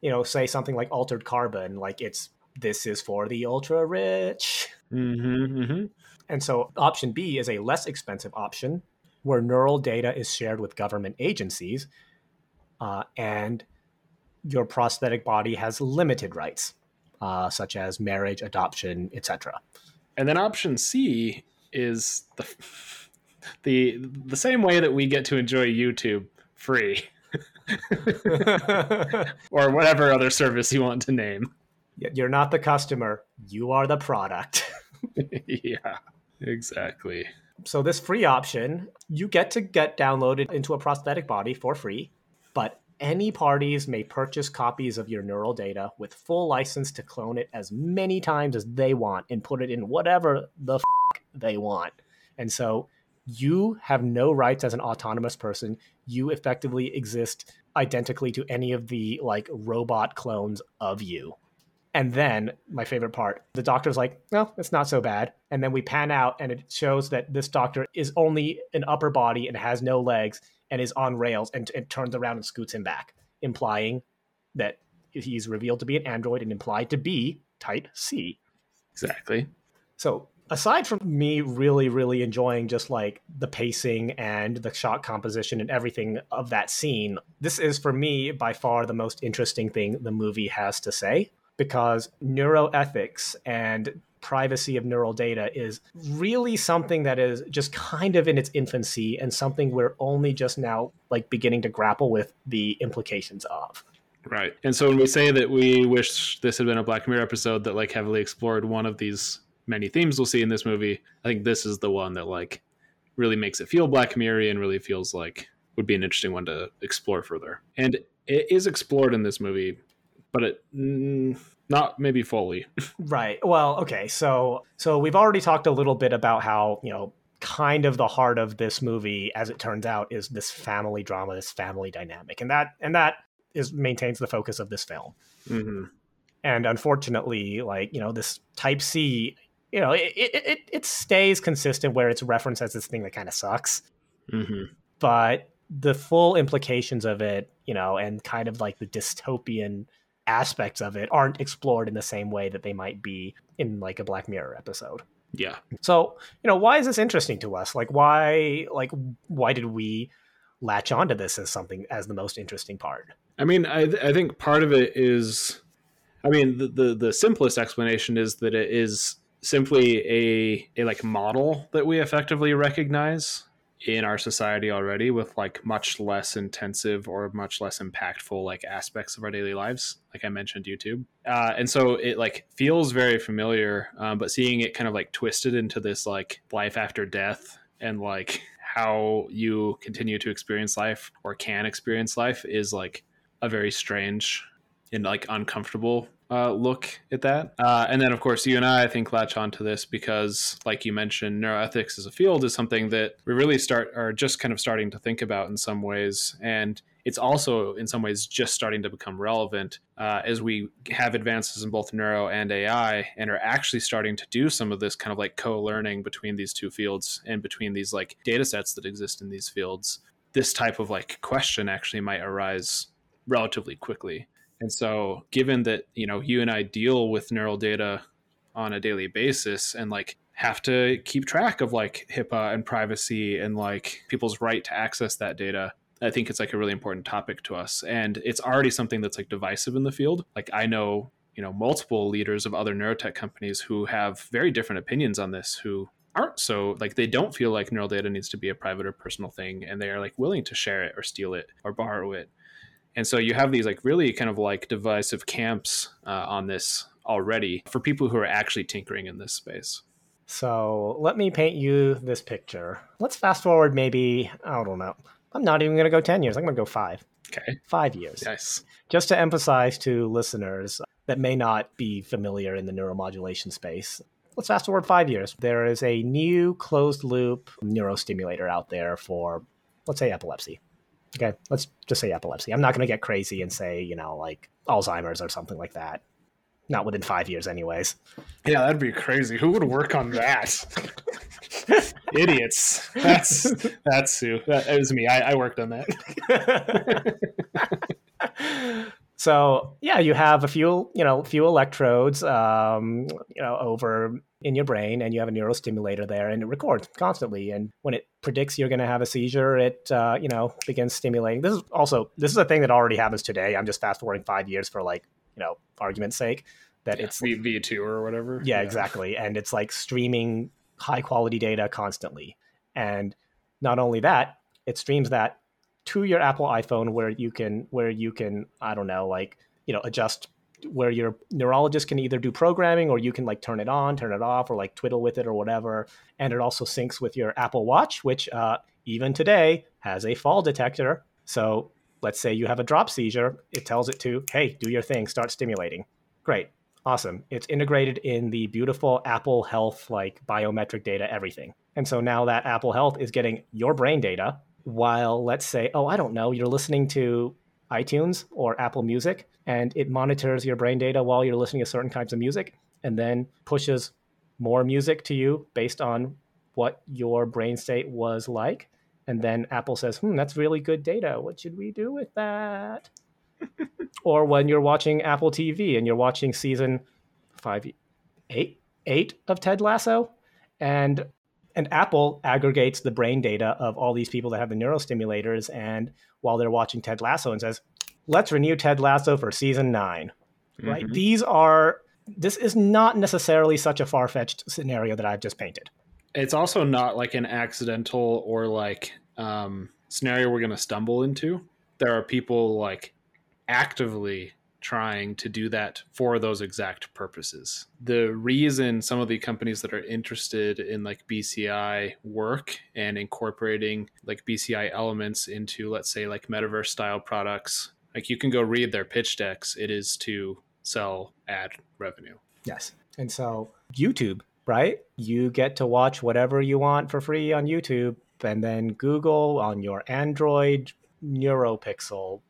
[SPEAKER 1] you know, say something like altered carbon, like it's this is for the ultra rich.
[SPEAKER 2] Mm-hmm, mm-hmm.
[SPEAKER 1] And so option B is a less expensive option where neural data is shared with government agencies uh, and your prosthetic body has limited rights, uh, such as marriage, adoption, etc.
[SPEAKER 2] And then option C is the the the same way that we get to enjoy YouTube free or whatever other service you want to name.
[SPEAKER 1] You're not the customer, you are the product.
[SPEAKER 2] yeah, exactly.
[SPEAKER 1] So this free option, you get to get downloaded into a prosthetic body for free, but any parties may purchase copies of your neural data with full license to clone it as many times as they want and put it in whatever the f- they want. And so you have no rights as an autonomous person. You effectively exist identically to any of the like robot clones of you. And then my favorite part, the doctor's like, no, it's not so bad. And then we pan out and it shows that this doctor is only an upper body and has no legs and is on rails and, and turns around and scoots him back, implying that he's revealed to be an android and implied to be type C.
[SPEAKER 2] Exactly.
[SPEAKER 1] So aside from me really, really enjoying just like the pacing and the shot composition and everything of that scene, this is for me by far the most interesting thing the movie has to say because neuroethics and privacy of neural data is really something that is just kind of in its infancy and something we're only just now like beginning to grapple with the implications of.
[SPEAKER 2] Right. And so when we say that we wish this had been a Black Mirror episode that like heavily explored one of these many themes we'll see in this movie, I think this is the one that like really makes it feel Black Mirror and really feels like would be an interesting one to explore further. And it is explored in this movie, but it mm, not maybe fully.
[SPEAKER 1] Right. Well, okay. So so we've already talked a little bit about how, you know, kind of the heart of this movie as it turns out is this family drama, this family dynamic. And that and that is maintains the focus of this film.
[SPEAKER 2] Mm-hmm.
[SPEAKER 1] And unfortunately, like, you know, this type C, you know, it it, it, it stays consistent where it's referenced as this thing that kind of sucks.
[SPEAKER 2] Mm-hmm.
[SPEAKER 1] But the full implications of it, you know, and kind of like the dystopian aspects of it aren't explored in the same way that they might be in like a Black Mirror episode.
[SPEAKER 2] Yeah.
[SPEAKER 1] So, you know, why is this interesting to us? Like why like why did we latch onto this as something as the most interesting part?
[SPEAKER 2] I mean, I, I think part of it is, I mean, the, the, the simplest explanation is that it is simply a, a like model that we effectively recognize in our society already with like much less intensive or much less impactful like aspects of our daily lives like i mentioned youtube. Uh, and so it like feels very familiar um, but seeing it kind of like twisted into this like life after death and like how you continue to experience life or can experience life is like a very strange and like uncomfortable uh, look at that. Uh, and then, of course, you and I, I think, latch onto this because, like you mentioned, neuroethics as a field is something that we really start are just kind of starting to think about in some ways. And it's also, in some ways, just starting to become relevant uh, as we have advances in both neuro and AI and are actually starting to do some of this kind of like co learning between these two fields and between these like data sets that exist in these fields. This type of like question actually might arise relatively quickly. And so, given that you know you and I deal with neural data on a daily basis, and like have to keep track of like HIPAA and privacy and like people's right to access that data, I think it's like a really important topic to us. And it's already something that's like divisive in the field. Like I know you know multiple leaders of other neurotech companies who have very different opinions on this who aren't so like they don't feel like neural data needs to be a private or personal thing and they are like willing to share it or steal it or borrow it and so you have these like really kind of like divisive camps uh, on this already for people who are actually tinkering in this space.
[SPEAKER 1] So let me paint you this picture. Let's fast forward maybe, I don't know. I'm not even going to go 10 years. I'm going to go five.
[SPEAKER 2] Okay.
[SPEAKER 1] Five years.
[SPEAKER 2] Nice.
[SPEAKER 1] Just to emphasize to listeners that may not be familiar in the neuromodulation space, let's fast forward five years. There is a new closed loop neurostimulator out there for, let's say, epilepsy. Okay, let's just say epilepsy. I'm not going to get crazy and say, you know, like Alzheimer's or something like that. Not within five years, anyways.
[SPEAKER 2] Yeah, that'd be crazy. Who would work on that? Idiots. That's that's Sue. That, it was me. I, I worked on that.
[SPEAKER 1] so yeah, you have a few, you know, few electrodes, um, you know, over in your brain and you have a neurostimulator there and it records constantly. And when it predicts you're going to have a seizure it uh, you know begins stimulating. This is also this is a thing that already happens today. I'm just fast forwarding five years for like you know argument's sake that
[SPEAKER 2] yeah,
[SPEAKER 1] it's
[SPEAKER 2] v- v2 or whatever.
[SPEAKER 1] Yeah, yeah. exactly. And it's like streaming high quality data constantly. And not only that it streams that to your apple iphone where you can where you can i don't know like you know adjust where your neurologist can either do programming or you can like turn it on, turn it off, or like twiddle with it or whatever. And it also syncs with your Apple Watch, which uh, even today has a fall detector. So let's say you have a drop seizure, it tells it to, hey, do your thing, start stimulating. Great. Awesome. It's integrated in the beautiful Apple Health, like biometric data, everything. And so now that Apple Health is getting your brain data while, let's say, oh, I don't know, you're listening to iTunes or Apple Music, and it monitors your brain data while you're listening to certain kinds of music, and then pushes more music to you based on what your brain state was like. And then Apple says, hmm, that's really good data. What should we do with that? or when you're watching Apple TV and you're watching season five, eight, eight of Ted Lasso, and and Apple aggregates the brain data of all these people that have the neurostimulators, and while they're watching Ted Lasso, and says, "Let's renew Ted Lasso for season 9 Right? Mm-hmm. These are. This is not necessarily such a far fetched scenario that I've just painted.
[SPEAKER 2] It's also not like an accidental or like um, scenario we're going to stumble into. There are people like actively trying to do that for those exact purposes. The reason some of the companies that are interested in like BCI work and incorporating like BCI elements into, let's say, like metaverse style products, like you can go read their pitch decks, it is to sell ad revenue.
[SPEAKER 1] Yes. And so YouTube, right? You get to watch whatever you want for free on YouTube, and then Google on your Android NeuroPixel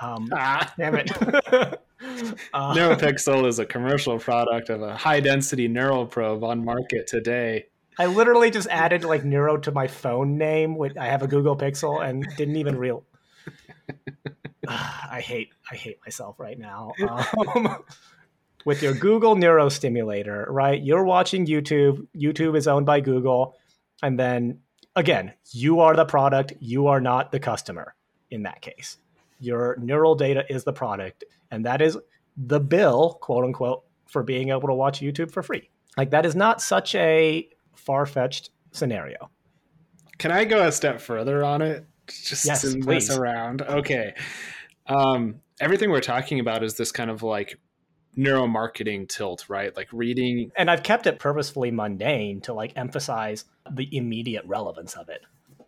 [SPEAKER 1] um, ah. Damn it.
[SPEAKER 2] uh, NeuroPixel is a commercial product of a high density neural probe on market today.
[SPEAKER 1] I literally just added like neuro to my phone name. With I have a Google Pixel and didn't even real. I hate I hate myself right now. Um, with your Google neurostimulator, right? You're watching YouTube. YouTube is owned by Google. And then again, you are the product, you are not the customer in that case. Your neural data is the product, and that is the bill, quote unquote, for being able to watch YouTube for free. Like that is not such a far fetched scenario.
[SPEAKER 2] Can I go a step further on it? Just
[SPEAKER 1] yes,
[SPEAKER 2] to
[SPEAKER 1] please.
[SPEAKER 2] mess around. Okay. Um, everything we're talking about is this kind of like neuromarketing tilt, right? Like reading.
[SPEAKER 1] And I've kept it purposefully mundane to like emphasize the immediate relevance of it.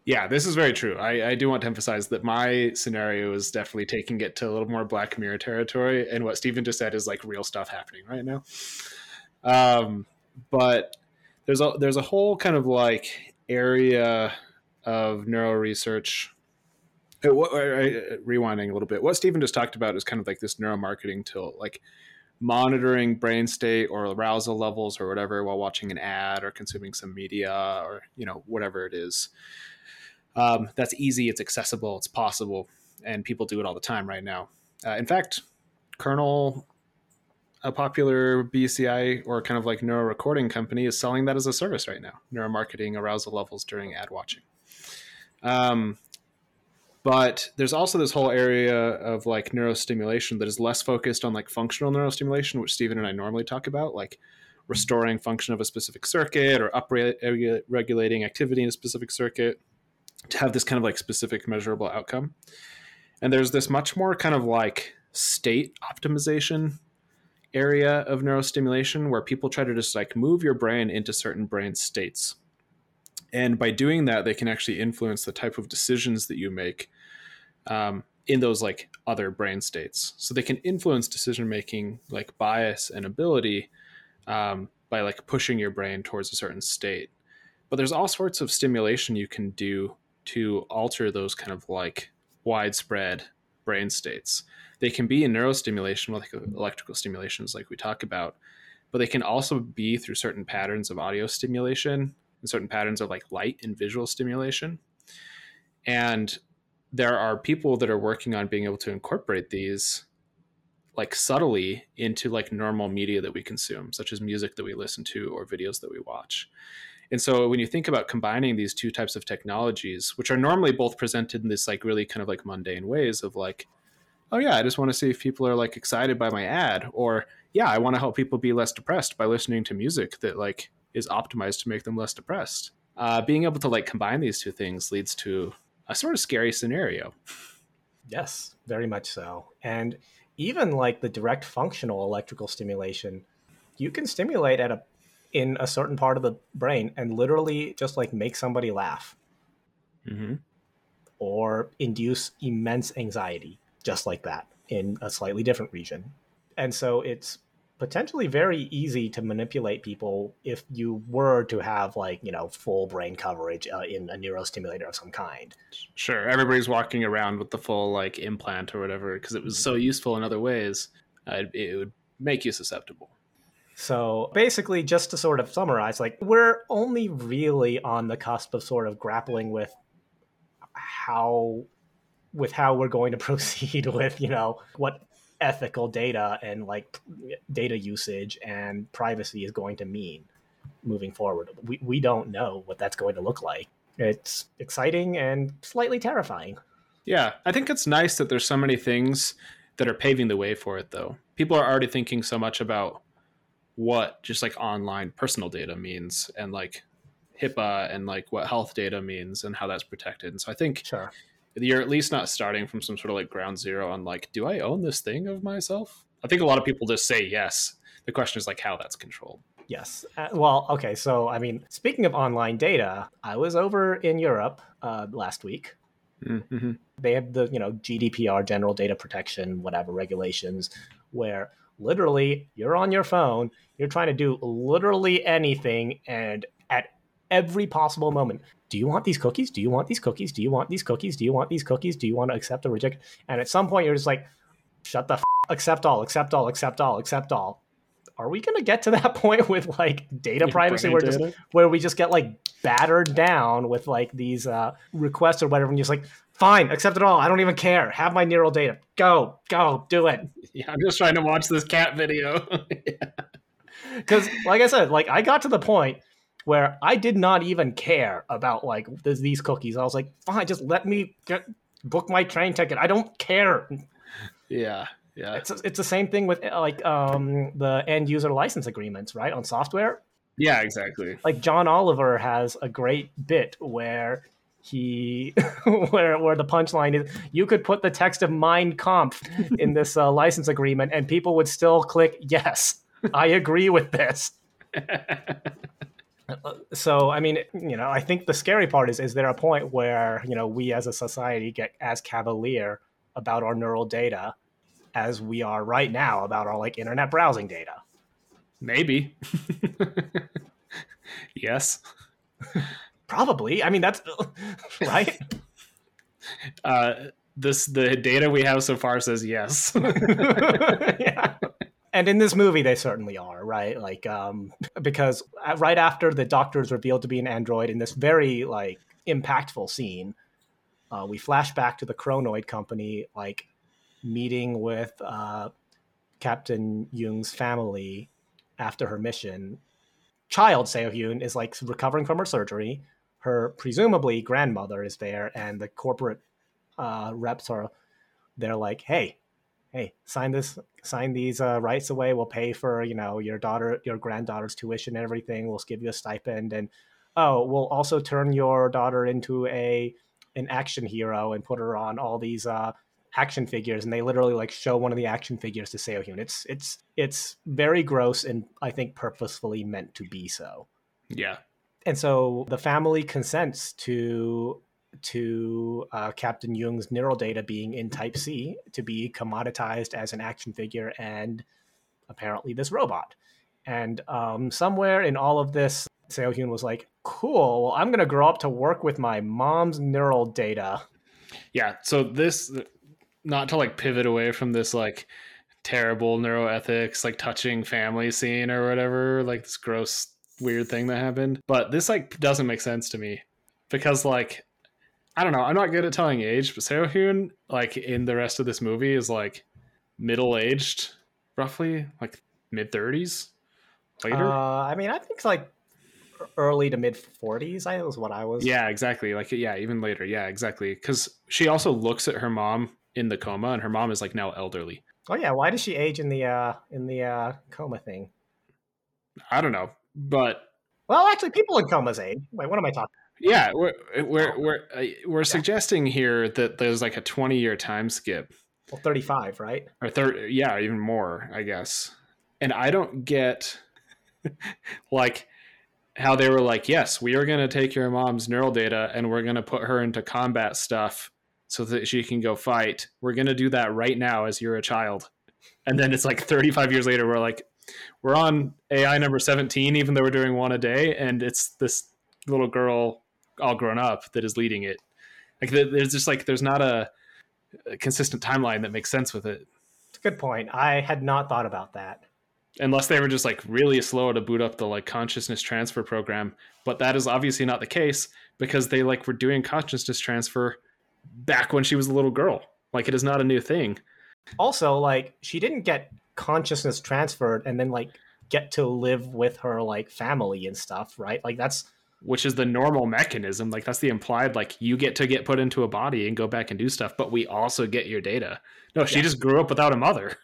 [SPEAKER 2] Yeah, this is very true. I, I do want to emphasize that my scenario is definitely taking it to a little more Black Mirror territory, and what Stephen just said is like real stuff happening right now. Um, but there's a there's a whole kind of like area of neuro research. Uh, what- uh, uh, Rewinding a little bit, what Stephen just talked about is kind of like this neuromarketing tilt, like monitoring brain state or arousal levels or whatever while watching an ad or consuming some media or you know whatever it is um, that's easy it's accessible it's possible and people do it all the time right now. Uh, in fact kernel a popular bci or kind of like neuro recording company is selling that as a service right now. Neuromarketing arousal levels during ad watching. Um, but there's also this whole area of like neurostimulation that is less focused on like functional neurostimulation which stephen and i normally talk about like restoring function of a specific circuit or upregulating activity in a specific circuit to have this kind of like specific measurable outcome. And there's this much more kind of like state optimization area of neurostimulation where people try to just like move your brain into certain brain states. And by doing that they can actually influence the type of decisions that you make um, in those like other brain states. So they can influence decision making like bias and ability um, by like pushing your brain towards a certain state. But there's all sorts of stimulation you can do to alter those kind of like widespread brain states. They can be in neurostimulation like electrical stimulations like we talk about but they can also be through certain patterns of audio stimulation and certain patterns of like light and visual stimulation. And there are people that are working on being able to incorporate these like subtly into like normal media that we consume such as music that we listen to or videos that we watch and so when you think about combining these two types of technologies which are normally both presented in this like really kind of like mundane ways of like oh yeah i just want to see if people are like excited by my ad or yeah i want to help people be less depressed by listening to music that like is optimized to make them less depressed uh, being able to like combine these two things leads to a sort of scary scenario
[SPEAKER 1] Yes, very much so. And even like the direct functional electrical stimulation, you can stimulate at a in a certain part of the brain and literally just like make somebody laugh
[SPEAKER 2] mm-hmm.
[SPEAKER 1] or induce immense anxiety just like that in a slightly different region. And so it's potentially very easy to manipulate people if you were to have like, you know, full brain coverage uh, in a neurostimulator of some kind.
[SPEAKER 2] sure everybody's walking around with the full like implant or whatever because it was so useful in other ways uh, it, it would make you susceptible
[SPEAKER 1] So basically, just to sort of summarize, like we're only really on the cusp of sort of grappling with how with how we're going to proceed with, you know, what ethical data and like data usage and privacy is going to mean moving forward. We we don't know what that's going to look like. It's exciting and slightly terrifying.
[SPEAKER 2] Yeah, I think it's nice that there's so many things that are paving the way for it, though. People are already thinking so much about what just like online personal data means and like HIPAA and like what health data means and how that's protected. And so I think
[SPEAKER 1] Sure.
[SPEAKER 2] you're at least not starting from some sort of like ground zero on like, do I own this thing of myself? I think a lot of people just say yes. The question is like how that's controlled.
[SPEAKER 1] Yes. Uh, well, okay. So, I mean, speaking of online data, I was over in Europe uh, last week.
[SPEAKER 2] Mm-hmm.
[SPEAKER 1] They have the, you know, GDPR, general data protection, whatever regulations, where literally you're on your phone, you're trying to do literally anything, and at every possible moment, do you want these cookies? Do you want these cookies? Do you want these cookies? Do you want these cookies? Do you want to accept or reject? And at some point, you're just like, shut the f- accept all, accept all, accept all, accept all. Are we going to get to that point with like data
[SPEAKER 2] Your
[SPEAKER 1] privacy where just where we just get like battered down with like these uh, requests or whatever, and you're just like, fine, accept it all. I don't even care. Have my neural data. Go, go, do it.
[SPEAKER 2] Yeah, I'm just trying to watch this cat video.
[SPEAKER 1] Because, like I said, like I got to the point where I did not even care about like th- these cookies. I was like, fine, just let me get book my train ticket. I don't care.
[SPEAKER 2] yeah, yeah.
[SPEAKER 1] It's it's the same thing with uh, like um, the end user license agreements, right? On software,
[SPEAKER 2] Yeah, exactly.
[SPEAKER 1] like John Oliver has a great bit where he where where the punchline is you could put the text of Mein Kampf in this uh, license agreement and people would still click yes I agree with this so I mean you know I think the scary part is is there a point where you know we as a society get as cavalier about our neural data as we are right now about our like internet browsing data
[SPEAKER 2] Maybe. yes.
[SPEAKER 1] probably I mean that's right
[SPEAKER 2] Uh, this the data we have so far says yes.
[SPEAKER 1] yeah. And in this movie, they certainly are, right? Like, um, because right after the doctor is revealed to be an android in this very like impactful scene, uh, we flash back to the Kronoid company, like meeting with uh, Captain Jung's family after her mission. Child Seo Hyun is like recovering from her surgery. Her presumably grandmother is there, and the corporate uh, reps are. They're like, "Hey, hey, sign this, sign these uh, rights away. We'll pay for you know your daughter, your granddaughter's tuition and everything. We'll give you a stipend, and oh, we'll also turn your daughter into a an action hero and put her on all these uh, action figures. And they literally like show one of the action figures to Seohyun. It's it's it's very gross and I think purposefully meant to be so.
[SPEAKER 2] yeah.
[SPEAKER 1] And so the family consents to to uh, Captain Jung's neural data being in Type C to be commoditized as an action figure and apparently this robot. And um, somewhere in all of this, Seo Hyun was like, "Cool. Well, I'm gonna grow up to work with my mom's neural data."
[SPEAKER 2] Yeah. So this not to like pivot away from this like terrible neuroethics, like touching family scene or whatever, like this gross weird thing that happened. But this like doesn't make sense to me. Because like I don't know, I'm not good at telling age, but Seo Hyun, like in the rest of this movie, is like middle aged, roughly, like mid thirties. Later.
[SPEAKER 1] Uh, I mean, I think it's like early to mid 40s. I was what I was.
[SPEAKER 2] Yeah, exactly. Like, yeah, even later. Yeah, exactly. Because she also looks at her mom in the coma, and her mom is like now elderly.
[SPEAKER 1] Oh yeah. Why does she age in the uh in the uh coma thing?
[SPEAKER 2] I don't know, but
[SPEAKER 1] Well, actually, people in comas age. Wait, what am I talking?
[SPEAKER 2] yeah, we're we're we're uh, we're suggesting here that there's like a 20 year time skip,
[SPEAKER 1] Well, 35, right?
[SPEAKER 2] or third, yeah, even more, I guess. And I don't get like how they were like, yes, we are going to take your mom's neural data and we're going to put her into combat stuff so that she can go fight. We're going to do that right now as you're a child. And then it's like 35 years later, we're like, we're on AI number 17, even though we're doing one a day. And it's this little girl all grown up that is leading it. Like, there's just like, there's not a, a consistent timeline that makes sense with it.
[SPEAKER 1] It's a good point. I had not thought about that.
[SPEAKER 2] unless they were just like really slow to boot up the like consciousness transfer program but that is obviously not the case because they like were doing consciousness transfer back when she was a little girl like it is not a new thing
[SPEAKER 1] Also, like, she didn't get consciousness transferred and then like get to live with her like family and stuff, right? Like that's
[SPEAKER 2] which is the normal mechanism like that's the implied like you get to get put into a body and go back and do stuff but we also get your data no she
[SPEAKER 1] Yeah.
[SPEAKER 2] just grew up without a mother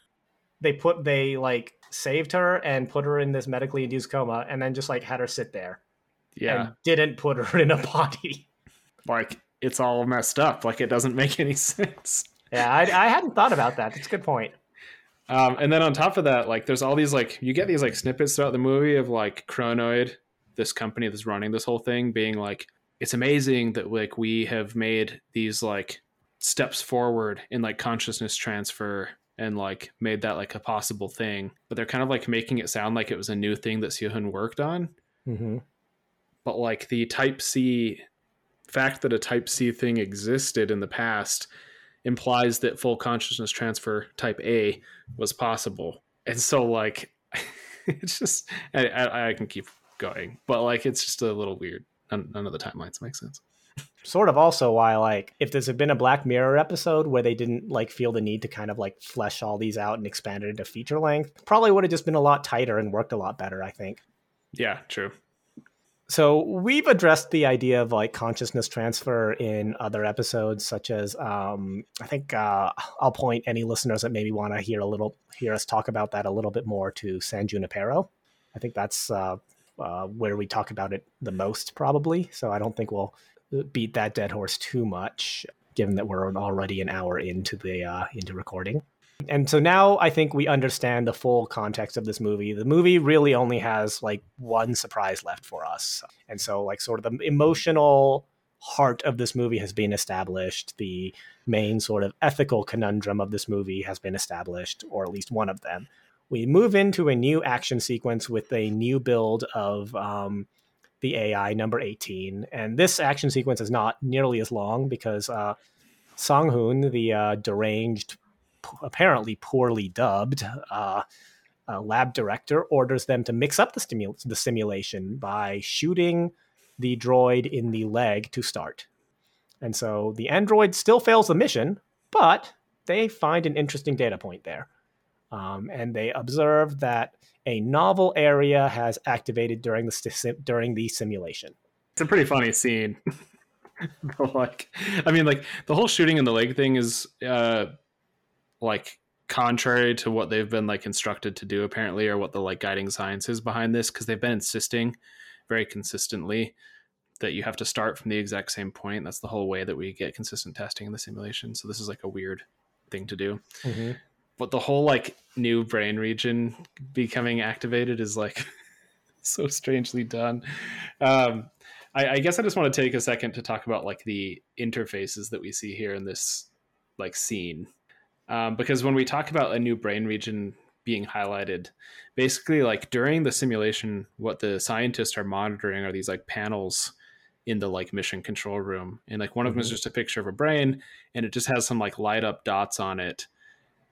[SPEAKER 1] they put they like saved her and put her in this medically induced coma and then just like had her sit there
[SPEAKER 2] yeah
[SPEAKER 1] and didn't put her in a body.
[SPEAKER 2] like it's all messed up like it doesn't make any sense
[SPEAKER 1] Yeah, I, I hadn't thought about that. That's a good point.
[SPEAKER 2] Um, and then on top of that, like there's all these like you get these like snippets throughout the movie of like Kronoid, this company that's running this whole thing, being like, it's amazing that like we have made these like steps forward in like consciousness transfer and like made that like a possible thing. But they're kind of like making it sound like it was a new thing that Seo Hyun worked on.
[SPEAKER 1] Mm-hmm.
[SPEAKER 2] But like the Type C fact that a Type C thing existed in the past implies that full consciousness transfer type A was possible. And so like it's just I, I, I can keep going, but like it's just a little weird. None, none of the timelines make sense.
[SPEAKER 1] Sort of also why like if there's been a Black Mirror episode where they didn't like feel the need to kind of like flesh all these out and expand it into feature length, probably would have just been a lot tighter and worked a lot better. I think.
[SPEAKER 2] Yeah, true.
[SPEAKER 1] So we've addressed the idea of like consciousness transfer in other episodes, such as um, I think uh, I'll point any listeners that maybe want to hear a little hear us talk about that a little bit more to San Junipero. I think that's uh, uh, where we talk about it the most, probably. So I don't think we'll beat that dead horse too much, given that we're already an hour into the uh, into recording. And so now I think we understand the full context of this movie. The movie really only has like one surprise left for us. And so, like, sort of the emotional heart of this movie has been established. The main sort of ethical conundrum of this movie has been established, or at least one of them. We move into a new action sequence with a new build of um, the AI number 18. And this action sequence is not nearly as long because uh, Sang Hoon, the uh, deranged apparently poorly dubbed uh, uh, lab director orders them to mix up the, stimu- the simulation by shooting the droid in the leg to start. And so the android still fails the mission, but they find an interesting data point there. Um, and they observe that a novel area has activated during the during the simulation.
[SPEAKER 2] It's a pretty funny scene. like, I mean, like the whole shooting in the leg thing is uh, like contrary to what they've been like instructed to do apparently or what the like guiding science is behind this because they've been insisting very consistently that you have to start from the exact same point. That's the whole way that we get consistent testing in the simulation. So this is like a weird thing to do. Mm-hmm. but the whole like new brain region becoming activated is like so strangely done. Um I, I guess i just want to take a second to talk about like the interfaces that we see here in this like scene um, because when we talk about a new brain region being highlighted basically like during the simulation what the scientists are monitoring are these like panels in the like mission control room and like one mm-hmm. of them is just a picture of a brain and it just has some like light up dots on it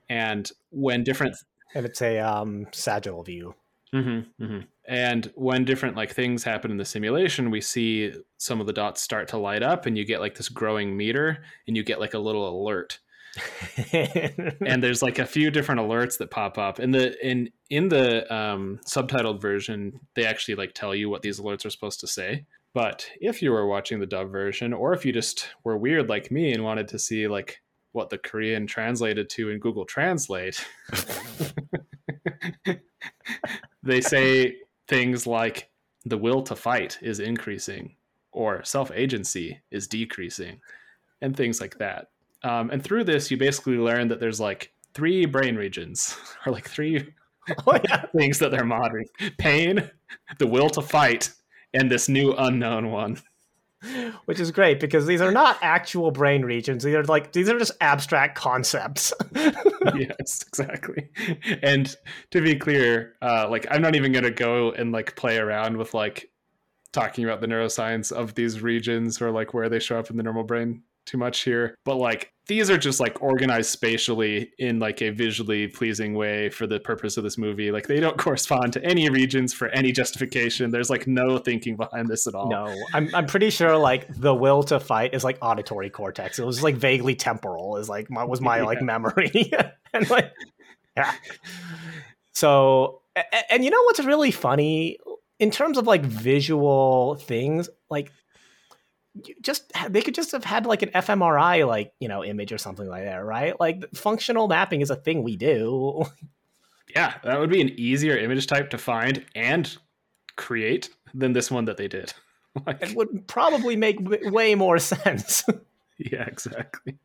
[SPEAKER 2] and when different
[SPEAKER 1] and it's a um sagittal view
[SPEAKER 2] mm-hmm, mm-hmm. and when different like things happen in the simulation we see some of the dots start to light up and you get like this growing meter and you get like a little alert and there's like a few different alerts that pop up. In the in in the um, subtitled version they actually like tell you what these alerts are supposed to say. But if you were watching the dub version or if you just were weird like me and wanted to see like what the korean translated to in google translate they say things like the will to fight is increasing or self-agency is decreasing and things like that um, and through this, you basically learn that there's like three brain regions, or like three oh, yeah. things that they're monitoring: pain, the will to fight, and this new unknown one.
[SPEAKER 1] Which is great because these are not actual brain regions. These are like these are just abstract concepts.
[SPEAKER 2] yes, exactly. And to be clear, uh, like I'm not even gonna go and like play around with like talking about the neuroscience of these regions or like where they show up in the normal brain too much here, but like these are just like organized spatially in like a visually pleasing way for the purpose of this movie. Like they don't correspond to any regions for any justification. There's like no thinking behind this at all.
[SPEAKER 1] No, I'm I'm pretty sure like the will to fight is like auditory cortex. It was like vaguely temporal. Is like my was my yeah. like memory and like yeah. So and, and you know what's really funny in terms of like visual things like just they could just have had like an fMRI like you know image or something like that, right? Like functional mapping is a thing we do.
[SPEAKER 2] yeah, that would be an easier image type to find and create than this one that they did.
[SPEAKER 1] like, it would probably make way more sense.
[SPEAKER 2] yeah, exactly.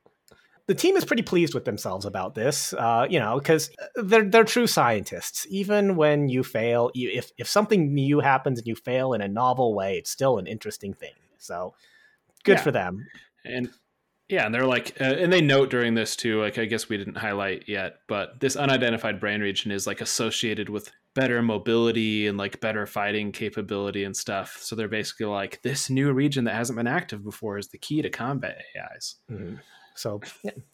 [SPEAKER 1] The team is pretty pleased with themselves about this, uh, you know, because they're they're true scientists. Even when you fail, you, if if something new happens and you fail in a novel way, it's still an interesting thing. So good yeah. for them.
[SPEAKER 2] And yeah, and they're like, uh, and they note during this too, like, I guess we didn't highlight yet, but this unidentified brain region is like associated with better mobility and like better fighting capability and stuff. So they're basically like, this new region that hasn't been active before is the key to combat AIs.
[SPEAKER 1] Mm-hmm. So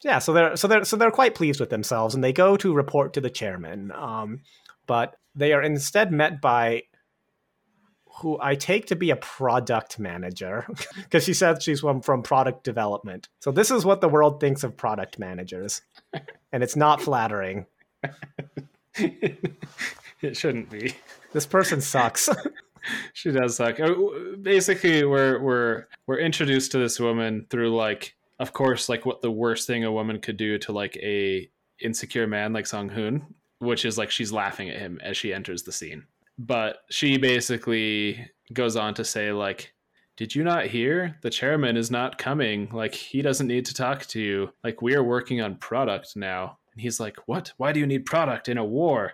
[SPEAKER 1] yeah, so they're so they're so they're quite pleased with themselves, and they go to report to the chairman. Um, but they are instead met by who I take to be a product manager because she said she's from, from product development. So this is what the world thinks of product managers. and it's not flattering.
[SPEAKER 2] it shouldn't be.
[SPEAKER 1] This person sucks.
[SPEAKER 2] she does suck. Uh, basically, we're we're we're introduced to this woman through like, of course, like what the worst thing a woman could do to like a insecure man like Sang Hoon, which is like she's laughing at him as she enters the scene. But she basically goes on to say like, "Did you not hear? The chairman is not coming. Like he doesn't need to talk to you. Like we are working on product now." And he's like, "What? Why do you need product in a war?"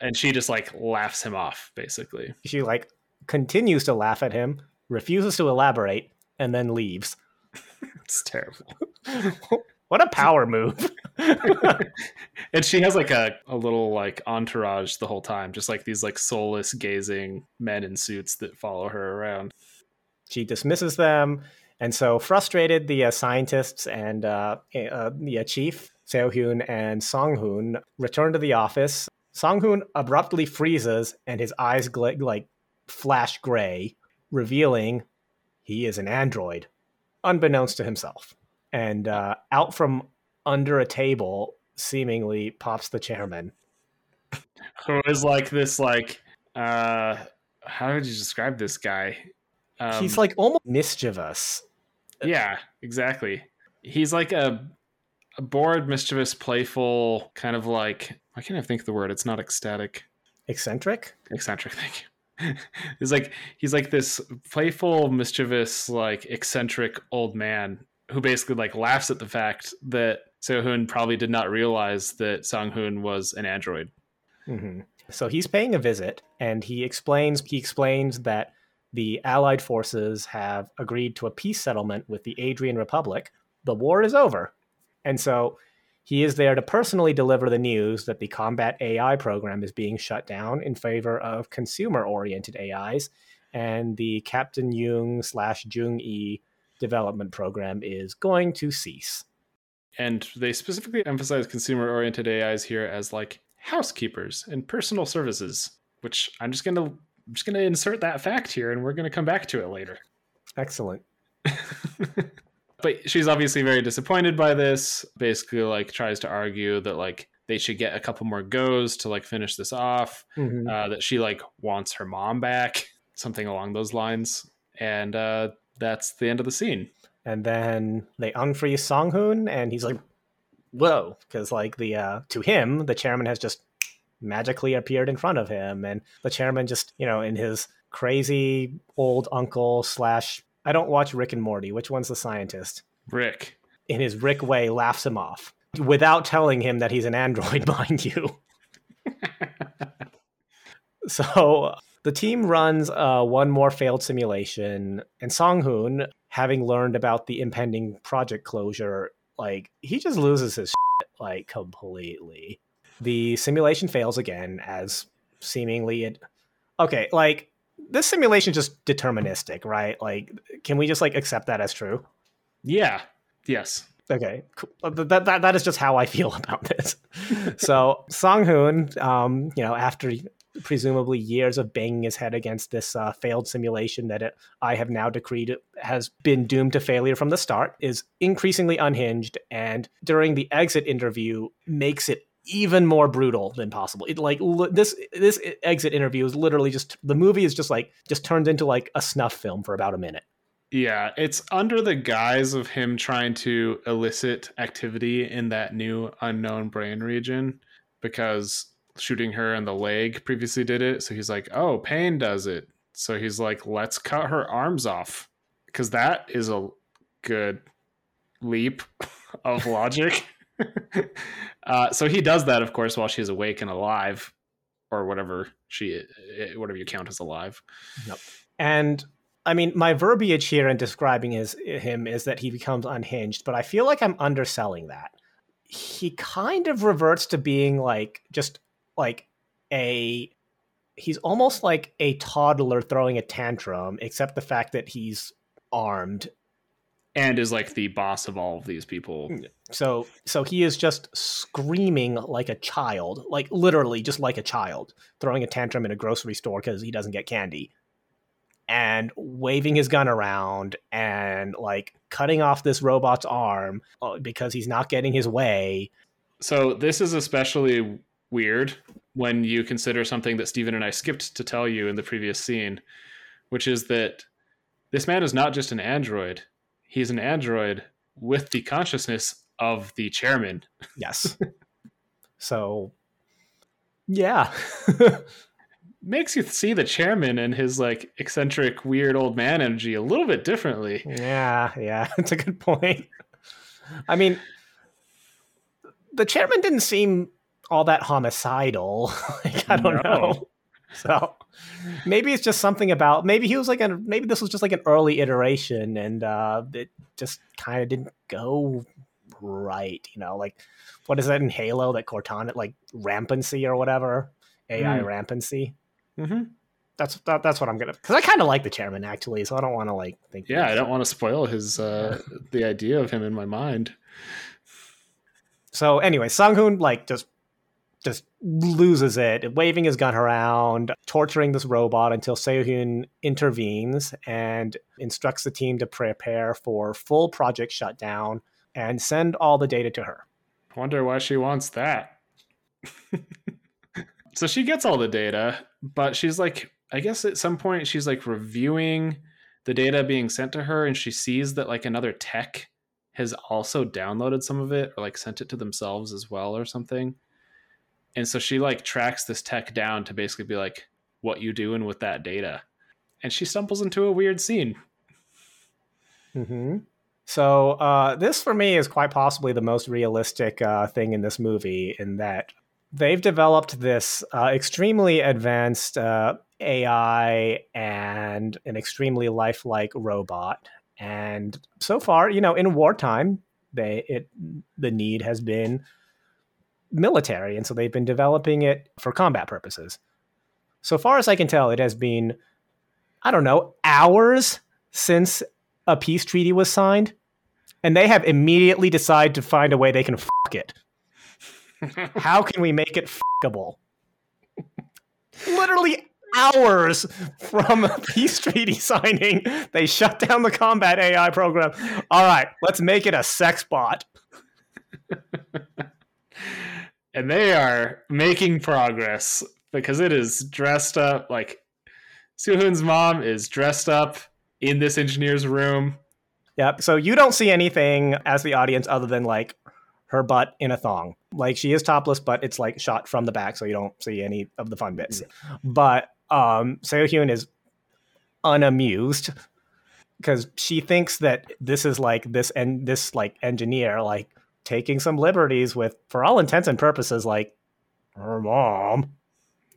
[SPEAKER 2] And she just like laughs him off basically.
[SPEAKER 1] She like continues to laugh at him, refuses to elaborate, and then leaves.
[SPEAKER 2] it's terrible.
[SPEAKER 1] what a power move.
[SPEAKER 2] and she has like a, a little like entourage the whole time, just like these like soulless gazing men in suits that follow her around.
[SPEAKER 1] She dismisses them. And so, frustrated, the uh, scientists and uh, uh, the uh, chief, Seo Hyun and Sang Hoon, return to the office. Sang Hoon abruptly freezes and his eyes gl- like flash gray, revealing he is an android, unbeknownst to himself. And uh, out from under a table, seemingly pops the chairman.
[SPEAKER 2] Who is like this, like, uh, how would you describe this guy?
[SPEAKER 1] Um, He's like almost mischievous.
[SPEAKER 2] Yeah, exactly. He's like a, a bored, mischievous, playful, kind of like, I can't think of the word. It's not ecstatic.
[SPEAKER 1] Eccentric?
[SPEAKER 2] Eccentric, thank you he's like he's like this playful, mischievous, like eccentric old man who basically like laughs at the fact that Seo probably did not realize that Sang Hoon was an android.
[SPEAKER 1] Mm-hmm. So he's paying a visit, and he explains he explains that the Allied forces have agreed to a peace settlement with the Adrian Republic. The war is over, and so he is there to personally deliver the news that the combat AI program is being shut down in favor of consumer oriented AIs, and the Captain Jung slash Jung E development program is going to cease.
[SPEAKER 2] And they specifically emphasize consumer oriented AIs here as like housekeepers and personal services, which I'm just gonna I'm just gonna insert that fact here and we're gonna come back to it later.
[SPEAKER 1] Excellent.
[SPEAKER 2] but she's obviously very disappointed by this basically like tries to argue that like they should get a couple more goes to like finish this off mm-hmm. uh, that she like wants her mom back something along those lines and uh, that's the end of the scene
[SPEAKER 1] and then they unfreeze Sang Hoon and he's like whoa because like the uh, to him the chairman has just magically appeared in front of him and the chairman just you know in his crazy old uncle slash I don't watch Rick and Morty. Which one's the scientist?
[SPEAKER 2] Rick.
[SPEAKER 1] In his Rick way, laughs him off without telling him that he's an android, mind you. so the team runs uh, one more failed simulation, and Sang Hoon, having learned about the impending project closure, like he just loses his shit, like completely. The simulation fails again, as seemingly it. Okay, like this simulation just deterministic, right? Like, can we just like accept that as true?
[SPEAKER 2] Yeah. Yes.
[SPEAKER 1] Okay. Uh, that, that, that is just how I feel about this. so Sang Hoon, um, you know, after presumably years of banging his head against this uh, failed simulation that it, I have now decreed has been doomed to failure from the start, is increasingly unhinged, and during the exit interview makes it even more brutal than possible. It like this this exit interview is literally just the movie is just like just turned into like a snuff film for about a minute.
[SPEAKER 2] Yeah, it's under the guise of him trying to elicit activity in that new unknown brain region because shooting her in the leg previously did it. So he's like, "Oh, pain does it." So he's like, "Let's cut her arms off." Cuz that is a good leap of logic. uh, so he does that, of course, while she's awake and alive, or whatever she, eh, whatever you count as alive.
[SPEAKER 1] Yep. And I mean, my verbiage here in describing his him is that he becomes unhinged, but I feel like I'm underselling that. He kind of reverts to being like just like a he's almost like a toddler throwing a tantrum, except the fact that he's armed
[SPEAKER 2] and is like the boss of all of these people.
[SPEAKER 1] So so he is just screaming like a child, like literally just like a child, throwing a tantrum in a grocery store because he doesn't get candy. And waving his gun around and like cutting off this robot's arm uh, because he's not getting his way.
[SPEAKER 2] So this is especially weird when you consider something that Stephen and I skipped to tell you in the previous scene, which is that this man is not just an android. He's an android with the consciousness of the chairman.
[SPEAKER 1] Yes. so, yeah.
[SPEAKER 2] Makes you see the chairman and his like eccentric, weird old man energy a little bit differently.
[SPEAKER 1] Yeah, yeah, it's a good point. I mean, the chairman didn't seem all that homicidal. like, I don't no. know. So maybe it's just something about maybe he was like a maybe this was just like an early iteration and uh it just kind of didn't go right, you know, like what is that in Halo that Cortana like rampancy or whatever? AI mm. rampancy. Mm-hmm. That's that, that's what I'm gonna because I kind of like the chairman actually, so I don't want to like think.
[SPEAKER 2] Yeah, I don't want to spoil his uh the idea of him in my mind.
[SPEAKER 1] So anyway, Sang-hoon like just loses it, waving his gun around, torturing this robot until Seo-hyun intervenes and instructs the team to prepare for full project shutdown and send all the data to her.
[SPEAKER 2] Wonder why she wants that. so she gets all the data, but she's like, I guess at some point she's like reviewing the data being sent to her and she sees that like another tech has also downloaded some of it or like sent it to themselves as well or something and so she like tracks this tech down to basically be like what you doing with that data? And she stumbles into a weird scene.
[SPEAKER 1] Mm-hmm. so uh, this for me is quite possibly the most realistic uh, thing in this movie in that they've developed this uh, extremely advanced uh, ai and an extremely lifelike robot. And so far you know in wartime they it the need has been military, and so they've been developing it for combat purposes. So far as I can tell, it has been, I don't know, hours since a peace treaty was signed, and they have immediately decided to find a way they can fuck it. How can we make it fuckable? Literally hours from a peace treaty signing, they shut down the combat AI program. All right, let's make it a sex bot
[SPEAKER 2] and they are making progress because it is dressed up like Seo-hyun's mom is dressed up in this engineer's room.
[SPEAKER 1] Yep. So you don't see anything as the audience other than like her butt in a thong. Like she is topless, but it's like shot from the back, so you don't see any of the fun bits. But um Seo-hyun is unamused because she thinks that this is like this and this like engineer like taking some liberties with, for all intents and purposes, like her mom.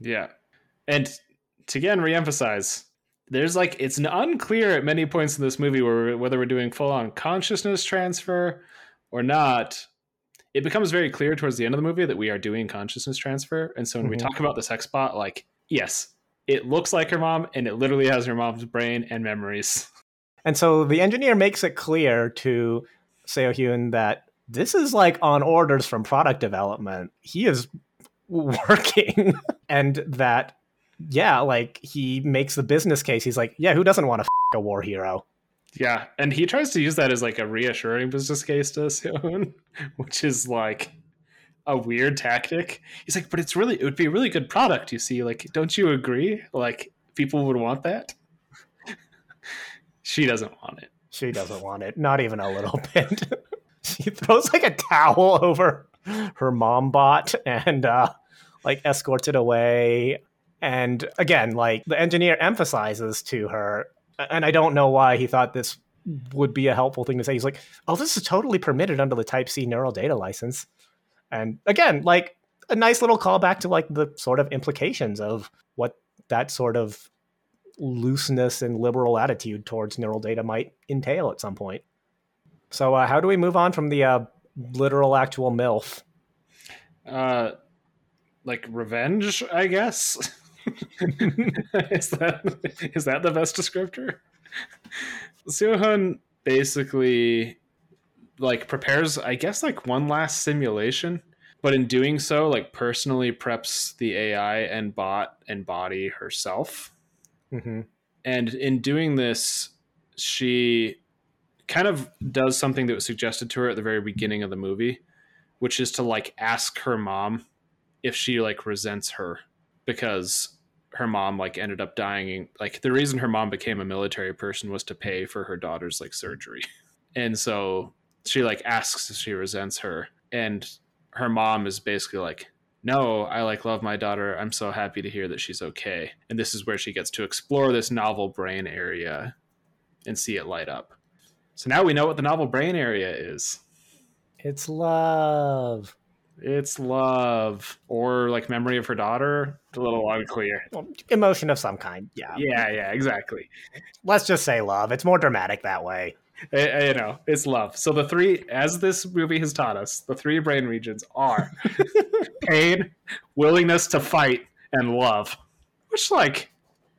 [SPEAKER 2] Yeah. And to again reemphasize, there's like it's unclear at many points in this movie where whether we're doing full on consciousness transfer or not. It becomes very clear towards the end of the movie that we are doing consciousness transfer. And so when mm-hmm. we talk about the sex bot, like, yes, it looks like her mom and it literally has her mom's brain and memories.
[SPEAKER 1] And so the engineer makes it clear to Seo Hyun that this is like on orders from product development. He is working and that yeah, like he makes the business case. He's like, yeah, who doesn't want to f- a war hero?
[SPEAKER 2] Yeah, and he tries to use that as like a reassuring business case to Seon, which is like a weird tactic. He's like, but it's really it would be a really good product, you see. Like, don't you agree? Like people would want that. she doesn't want it.
[SPEAKER 1] She doesn't want it. Not even a little bit. she throws like a towel over her mom bot and uh, like escorts it away. And again, like the engineer emphasizes to her, and I don't know why he thought this would be a helpful thing to say. He's like, "Oh, this is totally permitted under the Type C neural data license." And again, like a nice little callback to like the sort of implications of what that sort of looseness and liberal attitude towards neural data might entail at some point. So, uh, how do we move on from the uh, literal actual MILF?
[SPEAKER 2] Uh, like revenge, I guess. is that is that the best descriptor? Seo-hyun basically like prepares I guess like one last simulation, but in doing so like personally preps the AI and bot and body herself.
[SPEAKER 1] Mm-hmm.
[SPEAKER 2] And in doing this, she kind of does something that was suggested to her at the very beginning of the movie, which is to like ask her mom if she like resents her because her mom like ended up dying. Like the reason her mom became a military person was to pay for her daughter's like surgery. And so she like asks if she resents her. And her mom is basically like no i like love my daughter. I'm so happy to hear that she's okay. And this is where she gets to explore this novel brain area and see it light up so now we know what the novel brain area is
[SPEAKER 1] It's love.
[SPEAKER 2] it's love or like memory of her daughter It's a little unclear
[SPEAKER 1] emotion of some kind. Yeah.
[SPEAKER 2] yeah yeah exactly
[SPEAKER 1] Let's just say love. It's more dramatic that way.
[SPEAKER 2] I- you know it's love so the three as this movie has taught us the three brain regions are pain willingness to fight and love which like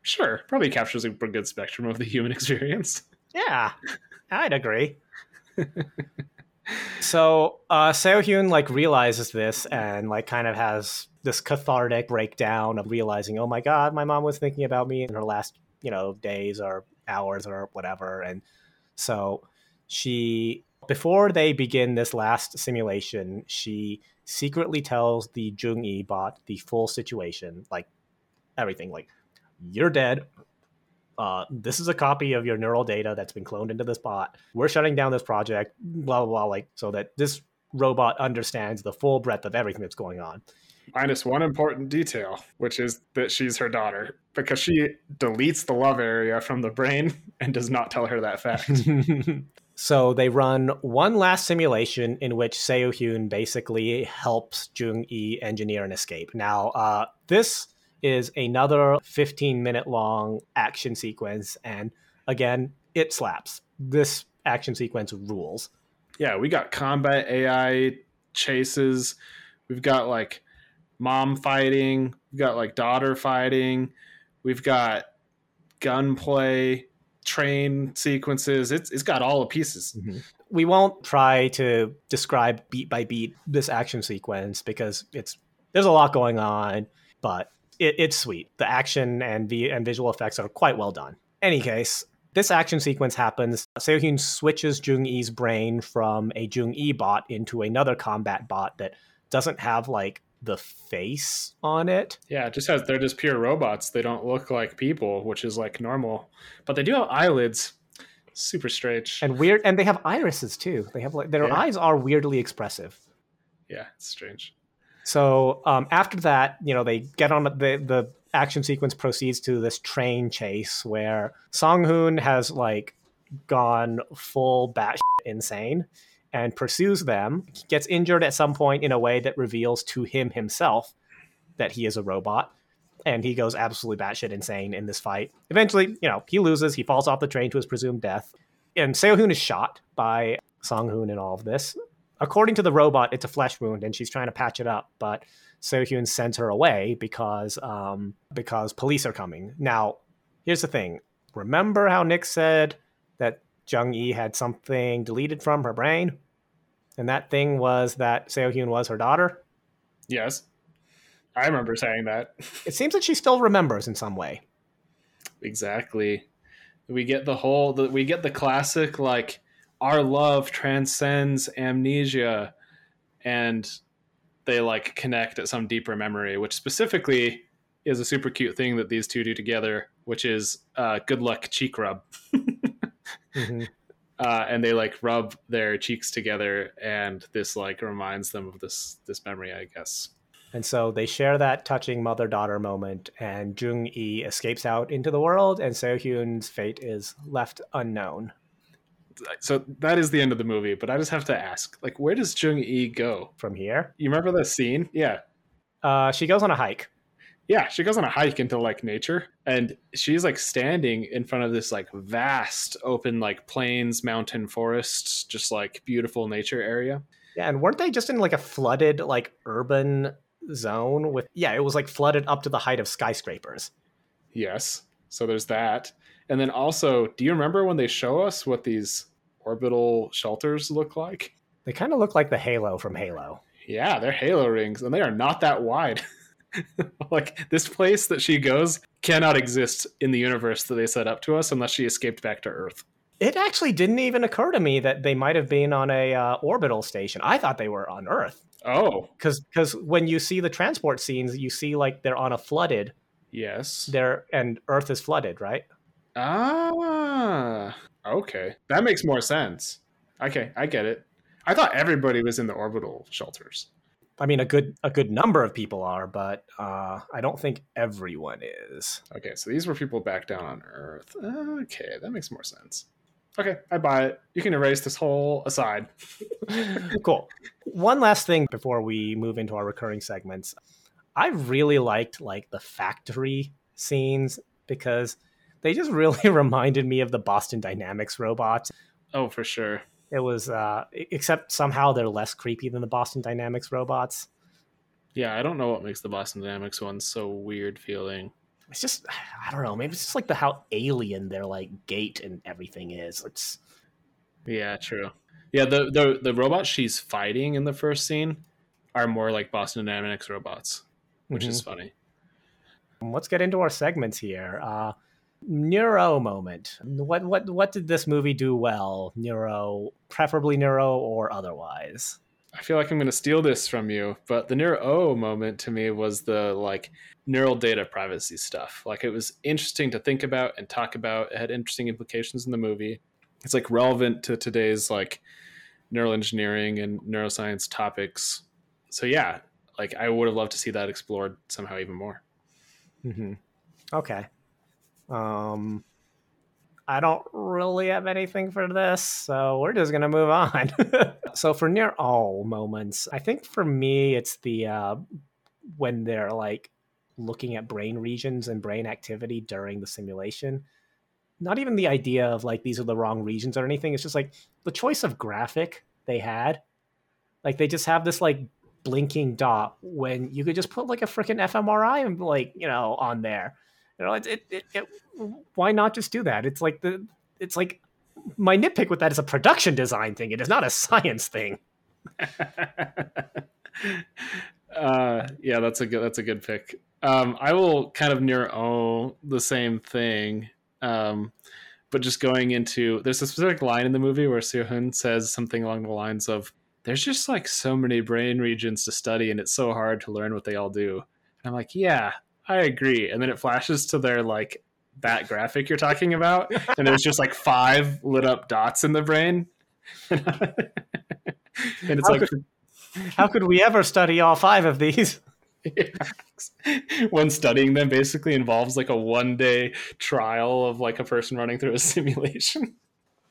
[SPEAKER 2] sure probably captures a good spectrum of the human experience
[SPEAKER 1] Yeah, I'd agree. so uh Seo-hyun like realizes this and like kind of has this cathartic breakdown of realizing, oh my god, my mom was thinking about me in her last, you know, days or hours or whatever. And so she before they begin this last simulation, she secretly tells the Jung-E bot the full situation, like everything, like you're dead. Uh, this is a copy of your neural data that's been cloned into this bot. We're shutting down this project, blah blah blah, like so that this robot understands the full breadth of everything that's going on.
[SPEAKER 2] minus one important detail which is that she's her daughter because she deletes the love area from the brain and does not tell her that fact
[SPEAKER 1] so they run one last simulation in which Seo Hyun basically helps Jung E engineer an escape. Now, uh, this is another 15 minute long action sequence, and again, it slaps. This action sequence rules.
[SPEAKER 2] yeah we got combat ai chases. We've got like mom fighting. We've got like daughter fighting. We've got gunplay train sequences. It's, it's got all the pieces. Mm-hmm.
[SPEAKER 1] We won't try to describe beat by beat this action sequence because it's there's a lot going on, but it, it's sweet. The action and the and visual effects are quite well done. Any case, this action sequence happens. Seo-hyun switches Jung-E's brain from a Jung-E bot into another combat bot that doesn't have like the face on it.
[SPEAKER 2] yeah it just has they're just pure robots they don't look like people which is like normal but they do have eyelids super strange
[SPEAKER 1] And weird and they have irises too. They have like their
[SPEAKER 2] Yeah.
[SPEAKER 1] eyes are weirdly expressive.
[SPEAKER 2] yeah it's strange
[SPEAKER 1] So um, after that, you know, they get on the the action sequence proceeds to this train chase where Sang Hoon has like gone full batshit insane and pursues them. He gets injured at some point in a way that reveals to him himself that he is a robot. And he goes absolutely batshit insane in this fight. Eventually, you know, he loses. He falls off the train to his presumed death. And Seo Hyun is shot by Sang Hoon in all of this according to the robot, it's a flesh wound, and she's trying to patch it up. But Seo-hyun sends her away because um, because police are coming. Now, here's the thing: remember how Nick said that Jung E had something deleted from her brain, and that thing was that Seo-hyun was her daughter.
[SPEAKER 2] yes i remember saying that
[SPEAKER 1] It seems that she still remembers in some way.
[SPEAKER 2] Exactly. We get the whole the, we get the classic like our love transcends amnesia and they like connect at some deeper memory, which specifically is a super cute thing that these two do together, which is uh, good luck cheek rub.
[SPEAKER 1] Mhm.
[SPEAKER 2] Uh, and they like rub their cheeks together, and this like reminds them of this this memory, I guess.
[SPEAKER 1] And so they share that touching mother daughter moment, and Jung E escapes out into the world, and Seo-hyun's fate is left unknown.
[SPEAKER 2] So that is the end of the movie. But I just have to ask, like, where does Jung E go?
[SPEAKER 1] From here,
[SPEAKER 2] You remember that scene? Yeah,
[SPEAKER 1] uh, she goes on a hike.
[SPEAKER 2] yeah. She goes on a hike into like nature, and she's like standing in front of this like vast open like plains, mountain, forests, just like beautiful nature area.
[SPEAKER 1] Yeah, and weren't they just in like a flooded, like urban zone with? Yeah, it was like flooded up to the height of skyscrapers.
[SPEAKER 2] Yes. So there's that. And then also, do you remember when they show us what these orbital shelters look like?
[SPEAKER 1] They kind of look like the Halo from Halo.
[SPEAKER 2] Yeah, they're Halo rings, and they are not that wide. like this place that she goes cannot exist in the universe that they set up to us unless she escaped back to Earth.
[SPEAKER 1] It actually didn't even occur to me that they might have been on a uh, orbital station. I thought they were on Earth.
[SPEAKER 2] Oh,
[SPEAKER 1] because because when you see the transport scenes, you see like they're on a flooded.
[SPEAKER 2] Yes.
[SPEAKER 1] There and Earth is flooded, right?
[SPEAKER 2] Ah, okay, that makes more sense. Okay, I get it. I thought everybody was in the orbital shelters.
[SPEAKER 1] I mean, a good a good number of people are, but uh, I don't think everyone is.
[SPEAKER 2] Okay, so these were people back down on Earth. Okay, that makes more sense. Okay, I buy it. You can erase this whole aside.
[SPEAKER 1] cool. One last thing before we move into our recurring segments. I really liked like the factory scenes because they just really reminded me of the Boston Dynamics robots.
[SPEAKER 2] Oh, for sure.
[SPEAKER 1] It was uh except somehow they're less creepy than the Boston Dynamics robots.
[SPEAKER 2] Yeah, I don't know what makes the Boston Dynamics one so weird feeling
[SPEAKER 1] it's just I don't know. Maybe it's just like the how alien their like gait and everything is. It's
[SPEAKER 2] yeah, true. Yeah, the the the robots she's fighting in the first scene are more like Boston Dynamics robots, which mm-hmm. is funny.
[SPEAKER 1] Let's get into our segments here. Uh, neuro moment. What what what did this movie do well? Neuro, preferably neuro or otherwise.
[SPEAKER 2] I feel like I'm going to steal this from you, but the neuro moment to me was the like neural data privacy stuff. Like it was interesting to think about and talk about. It had interesting implications in the movie. It's like relevant to today's like neural engineering and neuroscience topics. So yeah, like I would have loved to see that explored somehow even more.
[SPEAKER 1] Mm-hmm. Okay. Um, I don't really have anything for this, so we're just gonna move on. so for near all moments, I think for me it's the uh, when they're like looking at brain regions and brain activity during the simulation. Not even the idea of like these are the wrong regions or anything. It's just like the choice of graphic they had. Like they just have this like blinking dot when you could just put like a freaking fMRI and like you know on there. You know, it, it, it, it why not just do that? It's like the it's like my nitpick with that is a production design thing. It is not a science thing.
[SPEAKER 2] uh, yeah, that's a good that's a good pick. Um, I will kind of near own the same thing, um, but just going into there's a specific line in the movie where Seo-hyun says something along the lines of, "There's just like so many brain regions to study, and it's so hard to learn what they all do." And I'm like, "Yeah, I agree." And then it flashes to their like that graphic you're talking about, and there's just like five lit up dots in the brain, and
[SPEAKER 1] it's how like. Could, how could we ever study all five of these?
[SPEAKER 2] when studying them basically involves like a one day trial of like a person running through a simulation.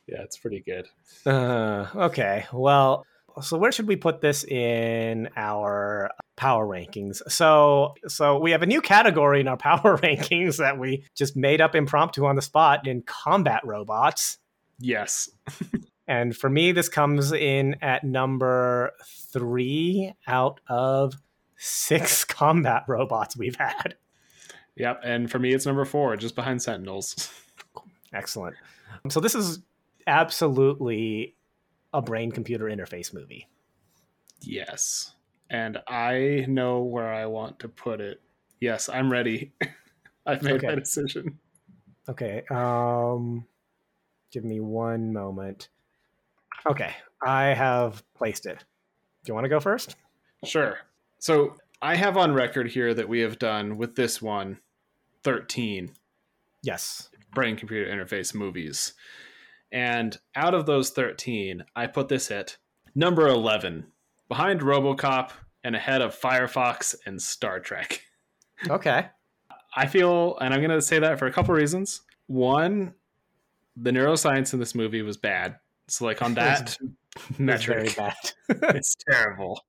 [SPEAKER 2] yeah, it's pretty good.
[SPEAKER 1] Uh, okay. Well, so where should we put this in our power rankings? So, so we have a new category in our power rankings that we just made up impromptu on the spot in combat robots.
[SPEAKER 2] Yes.
[SPEAKER 1] and for me, this comes in at number three out of six combat robots we've had.
[SPEAKER 2] Yep, and for me, it's number four, just behind Sentinels.
[SPEAKER 1] Excellent. So this is absolutely a brain computer interface movie.
[SPEAKER 2] Yes, and I know where I want to put it. Yes, I'm ready. I've made okay. my decision.
[SPEAKER 1] Okay. Um, give me one moment. Okay, I have placed it. Do you want to go first?
[SPEAKER 2] Sure. So I have on record here that we have done with this one 13.
[SPEAKER 1] Yes.
[SPEAKER 2] Brain computer interface movies. And out of those 13, I put this at number 11, behind Robocop and ahead of Firefox and Star Trek.
[SPEAKER 1] Okay.
[SPEAKER 2] I feel, and I'm going to say that for a couple reasons. One, the neuroscience in this movie was bad. So, like on that metric, it's terrible.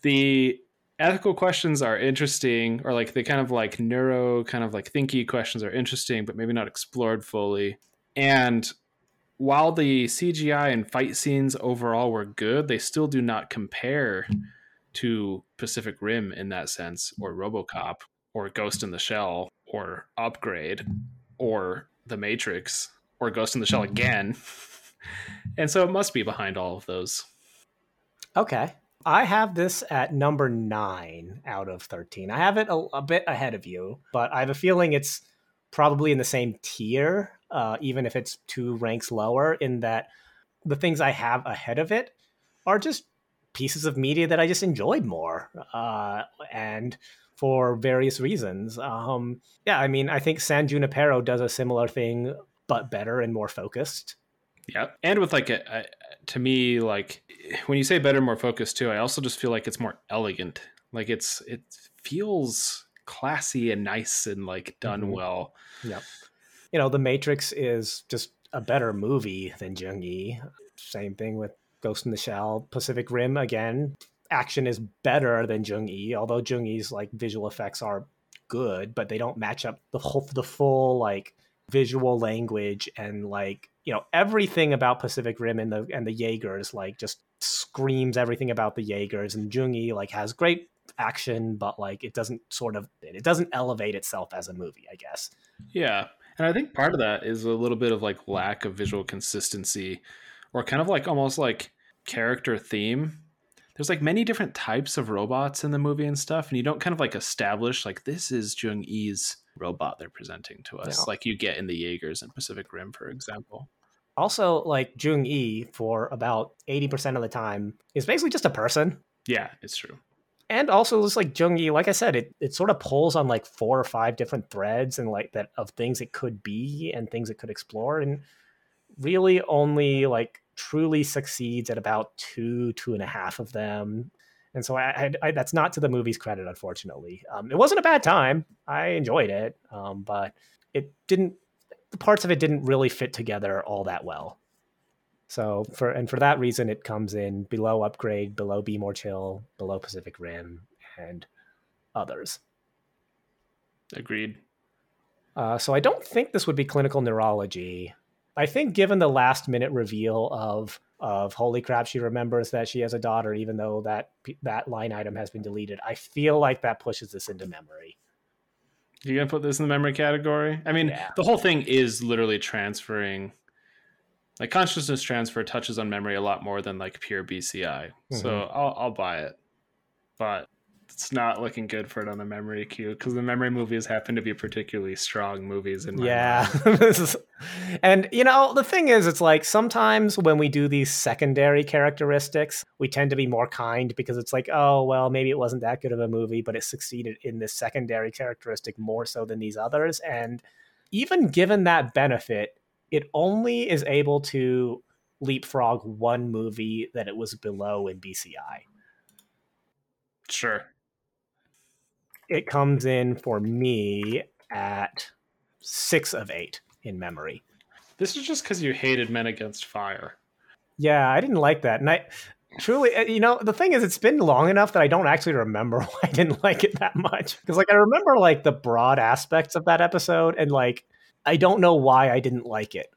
[SPEAKER 2] the ethical questions are interesting or like the kind of like neuro kind of like thinky questions are interesting but maybe not explored fully and while the cgi and fight scenes overall were good they still do not compare to pacific rim in that sense or robocop or ghost in the shell or upgrade or the matrix or ghost in the shell again and so it must be behind all of those.
[SPEAKER 1] Okay. I have this at number nine out of 13. I have it a, a bit ahead of you, but I have a feeling it's probably in the same tier, uh, even if it's two ranks lower, in that the things I have ahead of it are just pieces of media that I just enjoyed more. Uh, and for various reasons. Um, yeah, I mean, I think San Junipero does a similar thing, but better and more focused.
[SPEAKER 2] Yeah, and with like a, a, to me, like when you say better, more focused too, I also just feel like it's more elegant. Like it's it feels classy and nice and like done mm-hmm. well.
[SPEAKER 1] Yep. You know, The Matrix is just a better movie than Jung Yi. Same thing with Ghost in the Shell, Pacific Rim again. Action is better than Jung Yi, although Jung Yi's like visual effects are good, but they don't match up the whole the full like visual language and like you know everything about Pacific Rim and the and the Jaegers like just screams everything about the Jaegers and Jung Yi like has great action, but like it doesn't sort of it doesn't elevate itself as a movie, I guess.
[SPEAKER 2] Yeah, and I think part of that is a little bit of like lack of visual consistency, or kind of like almost like character theme. There's like many different types of robots in the movie and stuff, and you don't kind of like establish like this is Jung Yi's robot they're presenting to us, yeah. like you get in the Jaegers and Pacific Rim, for example.
[SPEAKER 1] Also, like Jung Yi, for about 80% of the time, is basically just a person.
[SPEAKER 2] Yeah, it's true.
[SPEAKER 1] And also, it's like Jung Yi, like I said, it, it sort of pulls on like four or five different threads and like that of things it could be and things it could explore. And really only like truly succeeds at about two, two and a half of them and so I, I, I, that's not to the movie's credit, unfortunately. Um, it wasn't a bad time. I enjoyed it, um, but it didn't. The parts of it didn't really fit together all that well. So for and for that reason, it comes in below Upgrade, below Be More Chill, below Pacific Rim, and others.
[SPEAKER 2] Agreed.
[SPEAKER 1] Uh, so I don't think this would be clinical neurology. I think given the last minute reveal of of holy crap she remembers that she has a daughter even though that that line item has been deleted i feel like that pushes this into memory
[SPEAKER 2] you gonna put this in the memory category i mean yeah. the whole thing is literally transferring like consciousness transfer touches on memory a lot more than like pure bci mm-hmm. so I'll, I'll buy it. But it's not looking good for it on the memory queue because the memory movies happen to be particularly strong movies in
[SPEAKER 1] yeah. is, and you know the thing is it's like sometimes when we do these secondary characteristics we tend to be more kind because it's like oh well maybe it wasn't that good of a movie but it succeeded in this secondary characteristic more so than these others. And even given that benefit it only is able to leapfrog one movie that it was below in bci
[SPEAKER 2] Sure
[SPEAKER 1] it comes in for me at six of eight in memory.
[SPEAKER 2] This is just because you hated Men Against Fire.
[SPEAKER 1] Yeah, I didn't like that. And I truly, uh, you know, the thing is, it's been long enough that I don't actually remember why I didn't like it that much. Because, like, I remember, like, the broad aspects of that episode, and, like, I don't know why I didn't like it.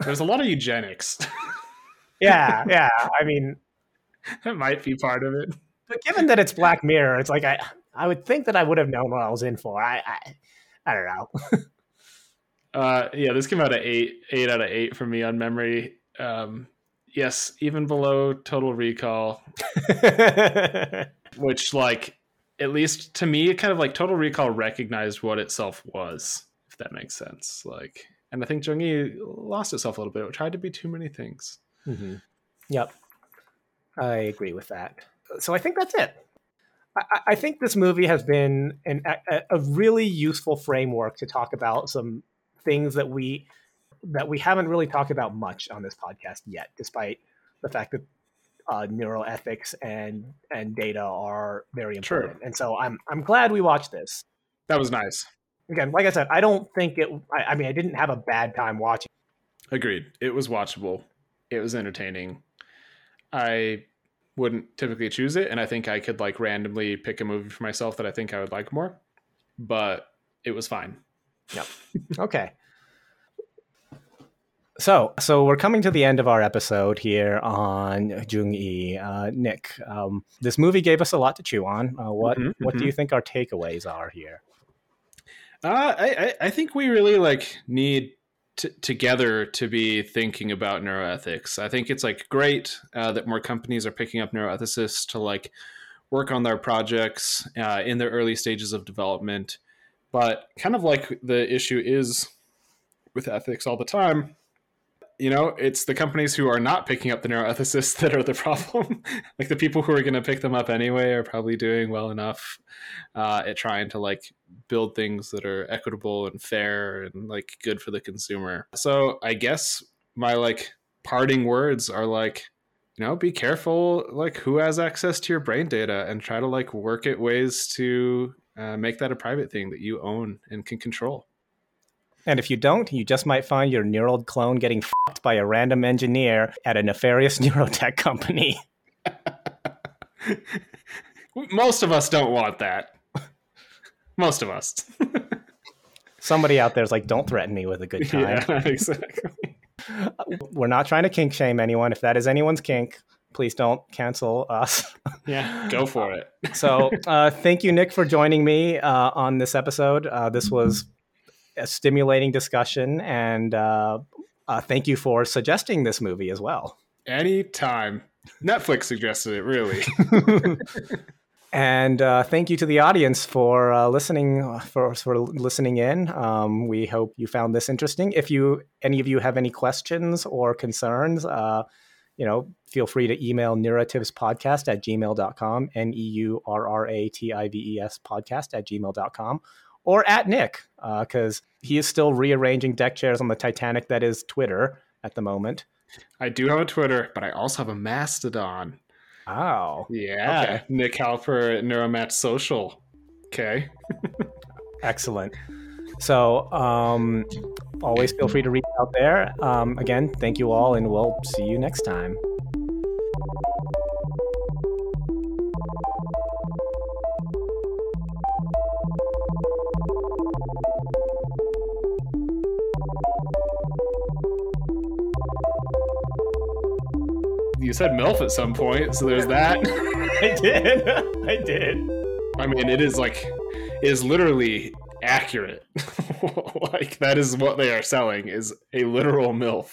[SPEAKER 2] There's a lot of eugenics.
[SPEAKER 1] yeah, yeah. I mean,
[SPEAKER 2] that might be part of it.
[SPEAKER 1] But given that it's Black Mirror, it's like I I would think that I would have known what I was in for. I I, I don't know.
[SPEAKER 2] uh, yeah, this came out at eight eight out of eight for me on memory. Um, yes, even below Total Recall, which like at least to me, it kind of like Total Recall recognized what itself was, that makes sense. Like, and I think Jung Yi lost itself a little bit. It tried to be too many things.
[SPEAKER 1] Mm-hmm. Yep, I agree with that. So I think that's it. I, I think this movie has been an, a, a really useful framework to talk about some things that we that we haven't really talked about much on this podcast yet, despite the fact that uh, neuroethics and and data are very important. True. And so I'm I'm glad we watched this.
[SPEAKER 2] That was nice.
[SPEAKER 1] Again, like I said, I don't think it. I, I mean, I didn't have a bad time watching.
[SPEAKER 2] Agreed. It was watchable. It was entertaining. I wouldn't typically choose it and i think i could like randomly pick a movie for myself that i think i would like more but it was fine
[SPEAKER 1] yep okay so so we're coming to the end of our episode here on jung yi uh, nick um, this movie gave us a lot to chew on uh, what mm-hmm, what mm-hmm. do you think our takeaways are here
[SPEAKER 2] uh, I, I think we really like need together to be thinking about neuroethics. I think it's like great uh, that more companies are picking up neuroethicists to like work on their projects uh, in their early stages of development. But kind of like the issue is with ethics all the time, you know, it's the companies who are not picking up the neuroethicists that are the problem. like the people who are going to pick them up anyway are probably doing well enough uh, at trying to like build things that are equitable and fair and like good for the consumer. So I guess my like parting words are like, you know, be careful like who has access to your brain data and try to like work at ways to uh, make that a private thing that you own and can control.
[SPEAKER 1] And if you don't, you just might find your neural clone getting fucked by a random engineer at a nefarious neurotech company.
[SPEAKER 2] Most of us don't want that. Most of us.
[SPEAKER 1] Somebody out there's like, don't threaten me with a good time.
[SPEAKER 2] Yeah, exactly.
[SPEAKER 1] We're not trying to kink shame anyone. If that is anyone's kink, please don't cancel us.
[SPEAKER 2] Yeah, go for it.
[SPEAKER 1] so, uh, thank you, Nick, for joining me uh, on this episode. Uh, this was a stimulating discussion, and uh, uh, thank you for suggesting this movie as well.
[SPEAKER 2] Anytime. Netflix suggested it, really.
[SPEAKER 1] and uh, thank you to the audience for uh, listening for for listening in. Um, we hope you found this interesting. If you any of you have any questions or concerns, uh, you know, feel free to email neurrativespodcast at gmail.com, N-E-U-R-R-A-T-I-V-E-S podcast at gmail.com, or at Nick, because uh, he is still rearranging deck chairs on the Titanic that is Twitter at the moment.
[SPEAKER 2] I do have a Twitter, but I also have a Mastodon.
[SPEAKER 1] Oh.
[SPEAKER 2] Yeah. Okay. Nick Halper at Neuromatch Social. Okay.
[SPEAKER 1] Excellent. So, um, always feel free to reach out there. Um, again, thank you all, and we'll see you next time.
[SPEAKER 2] You said MILF at some point, so there's that.
[SPEAKER 1] I did. I did.
[SPEAKER 2] I mean, it is like, it is literally accurate. like, that is what they are selling, is a literal MILF.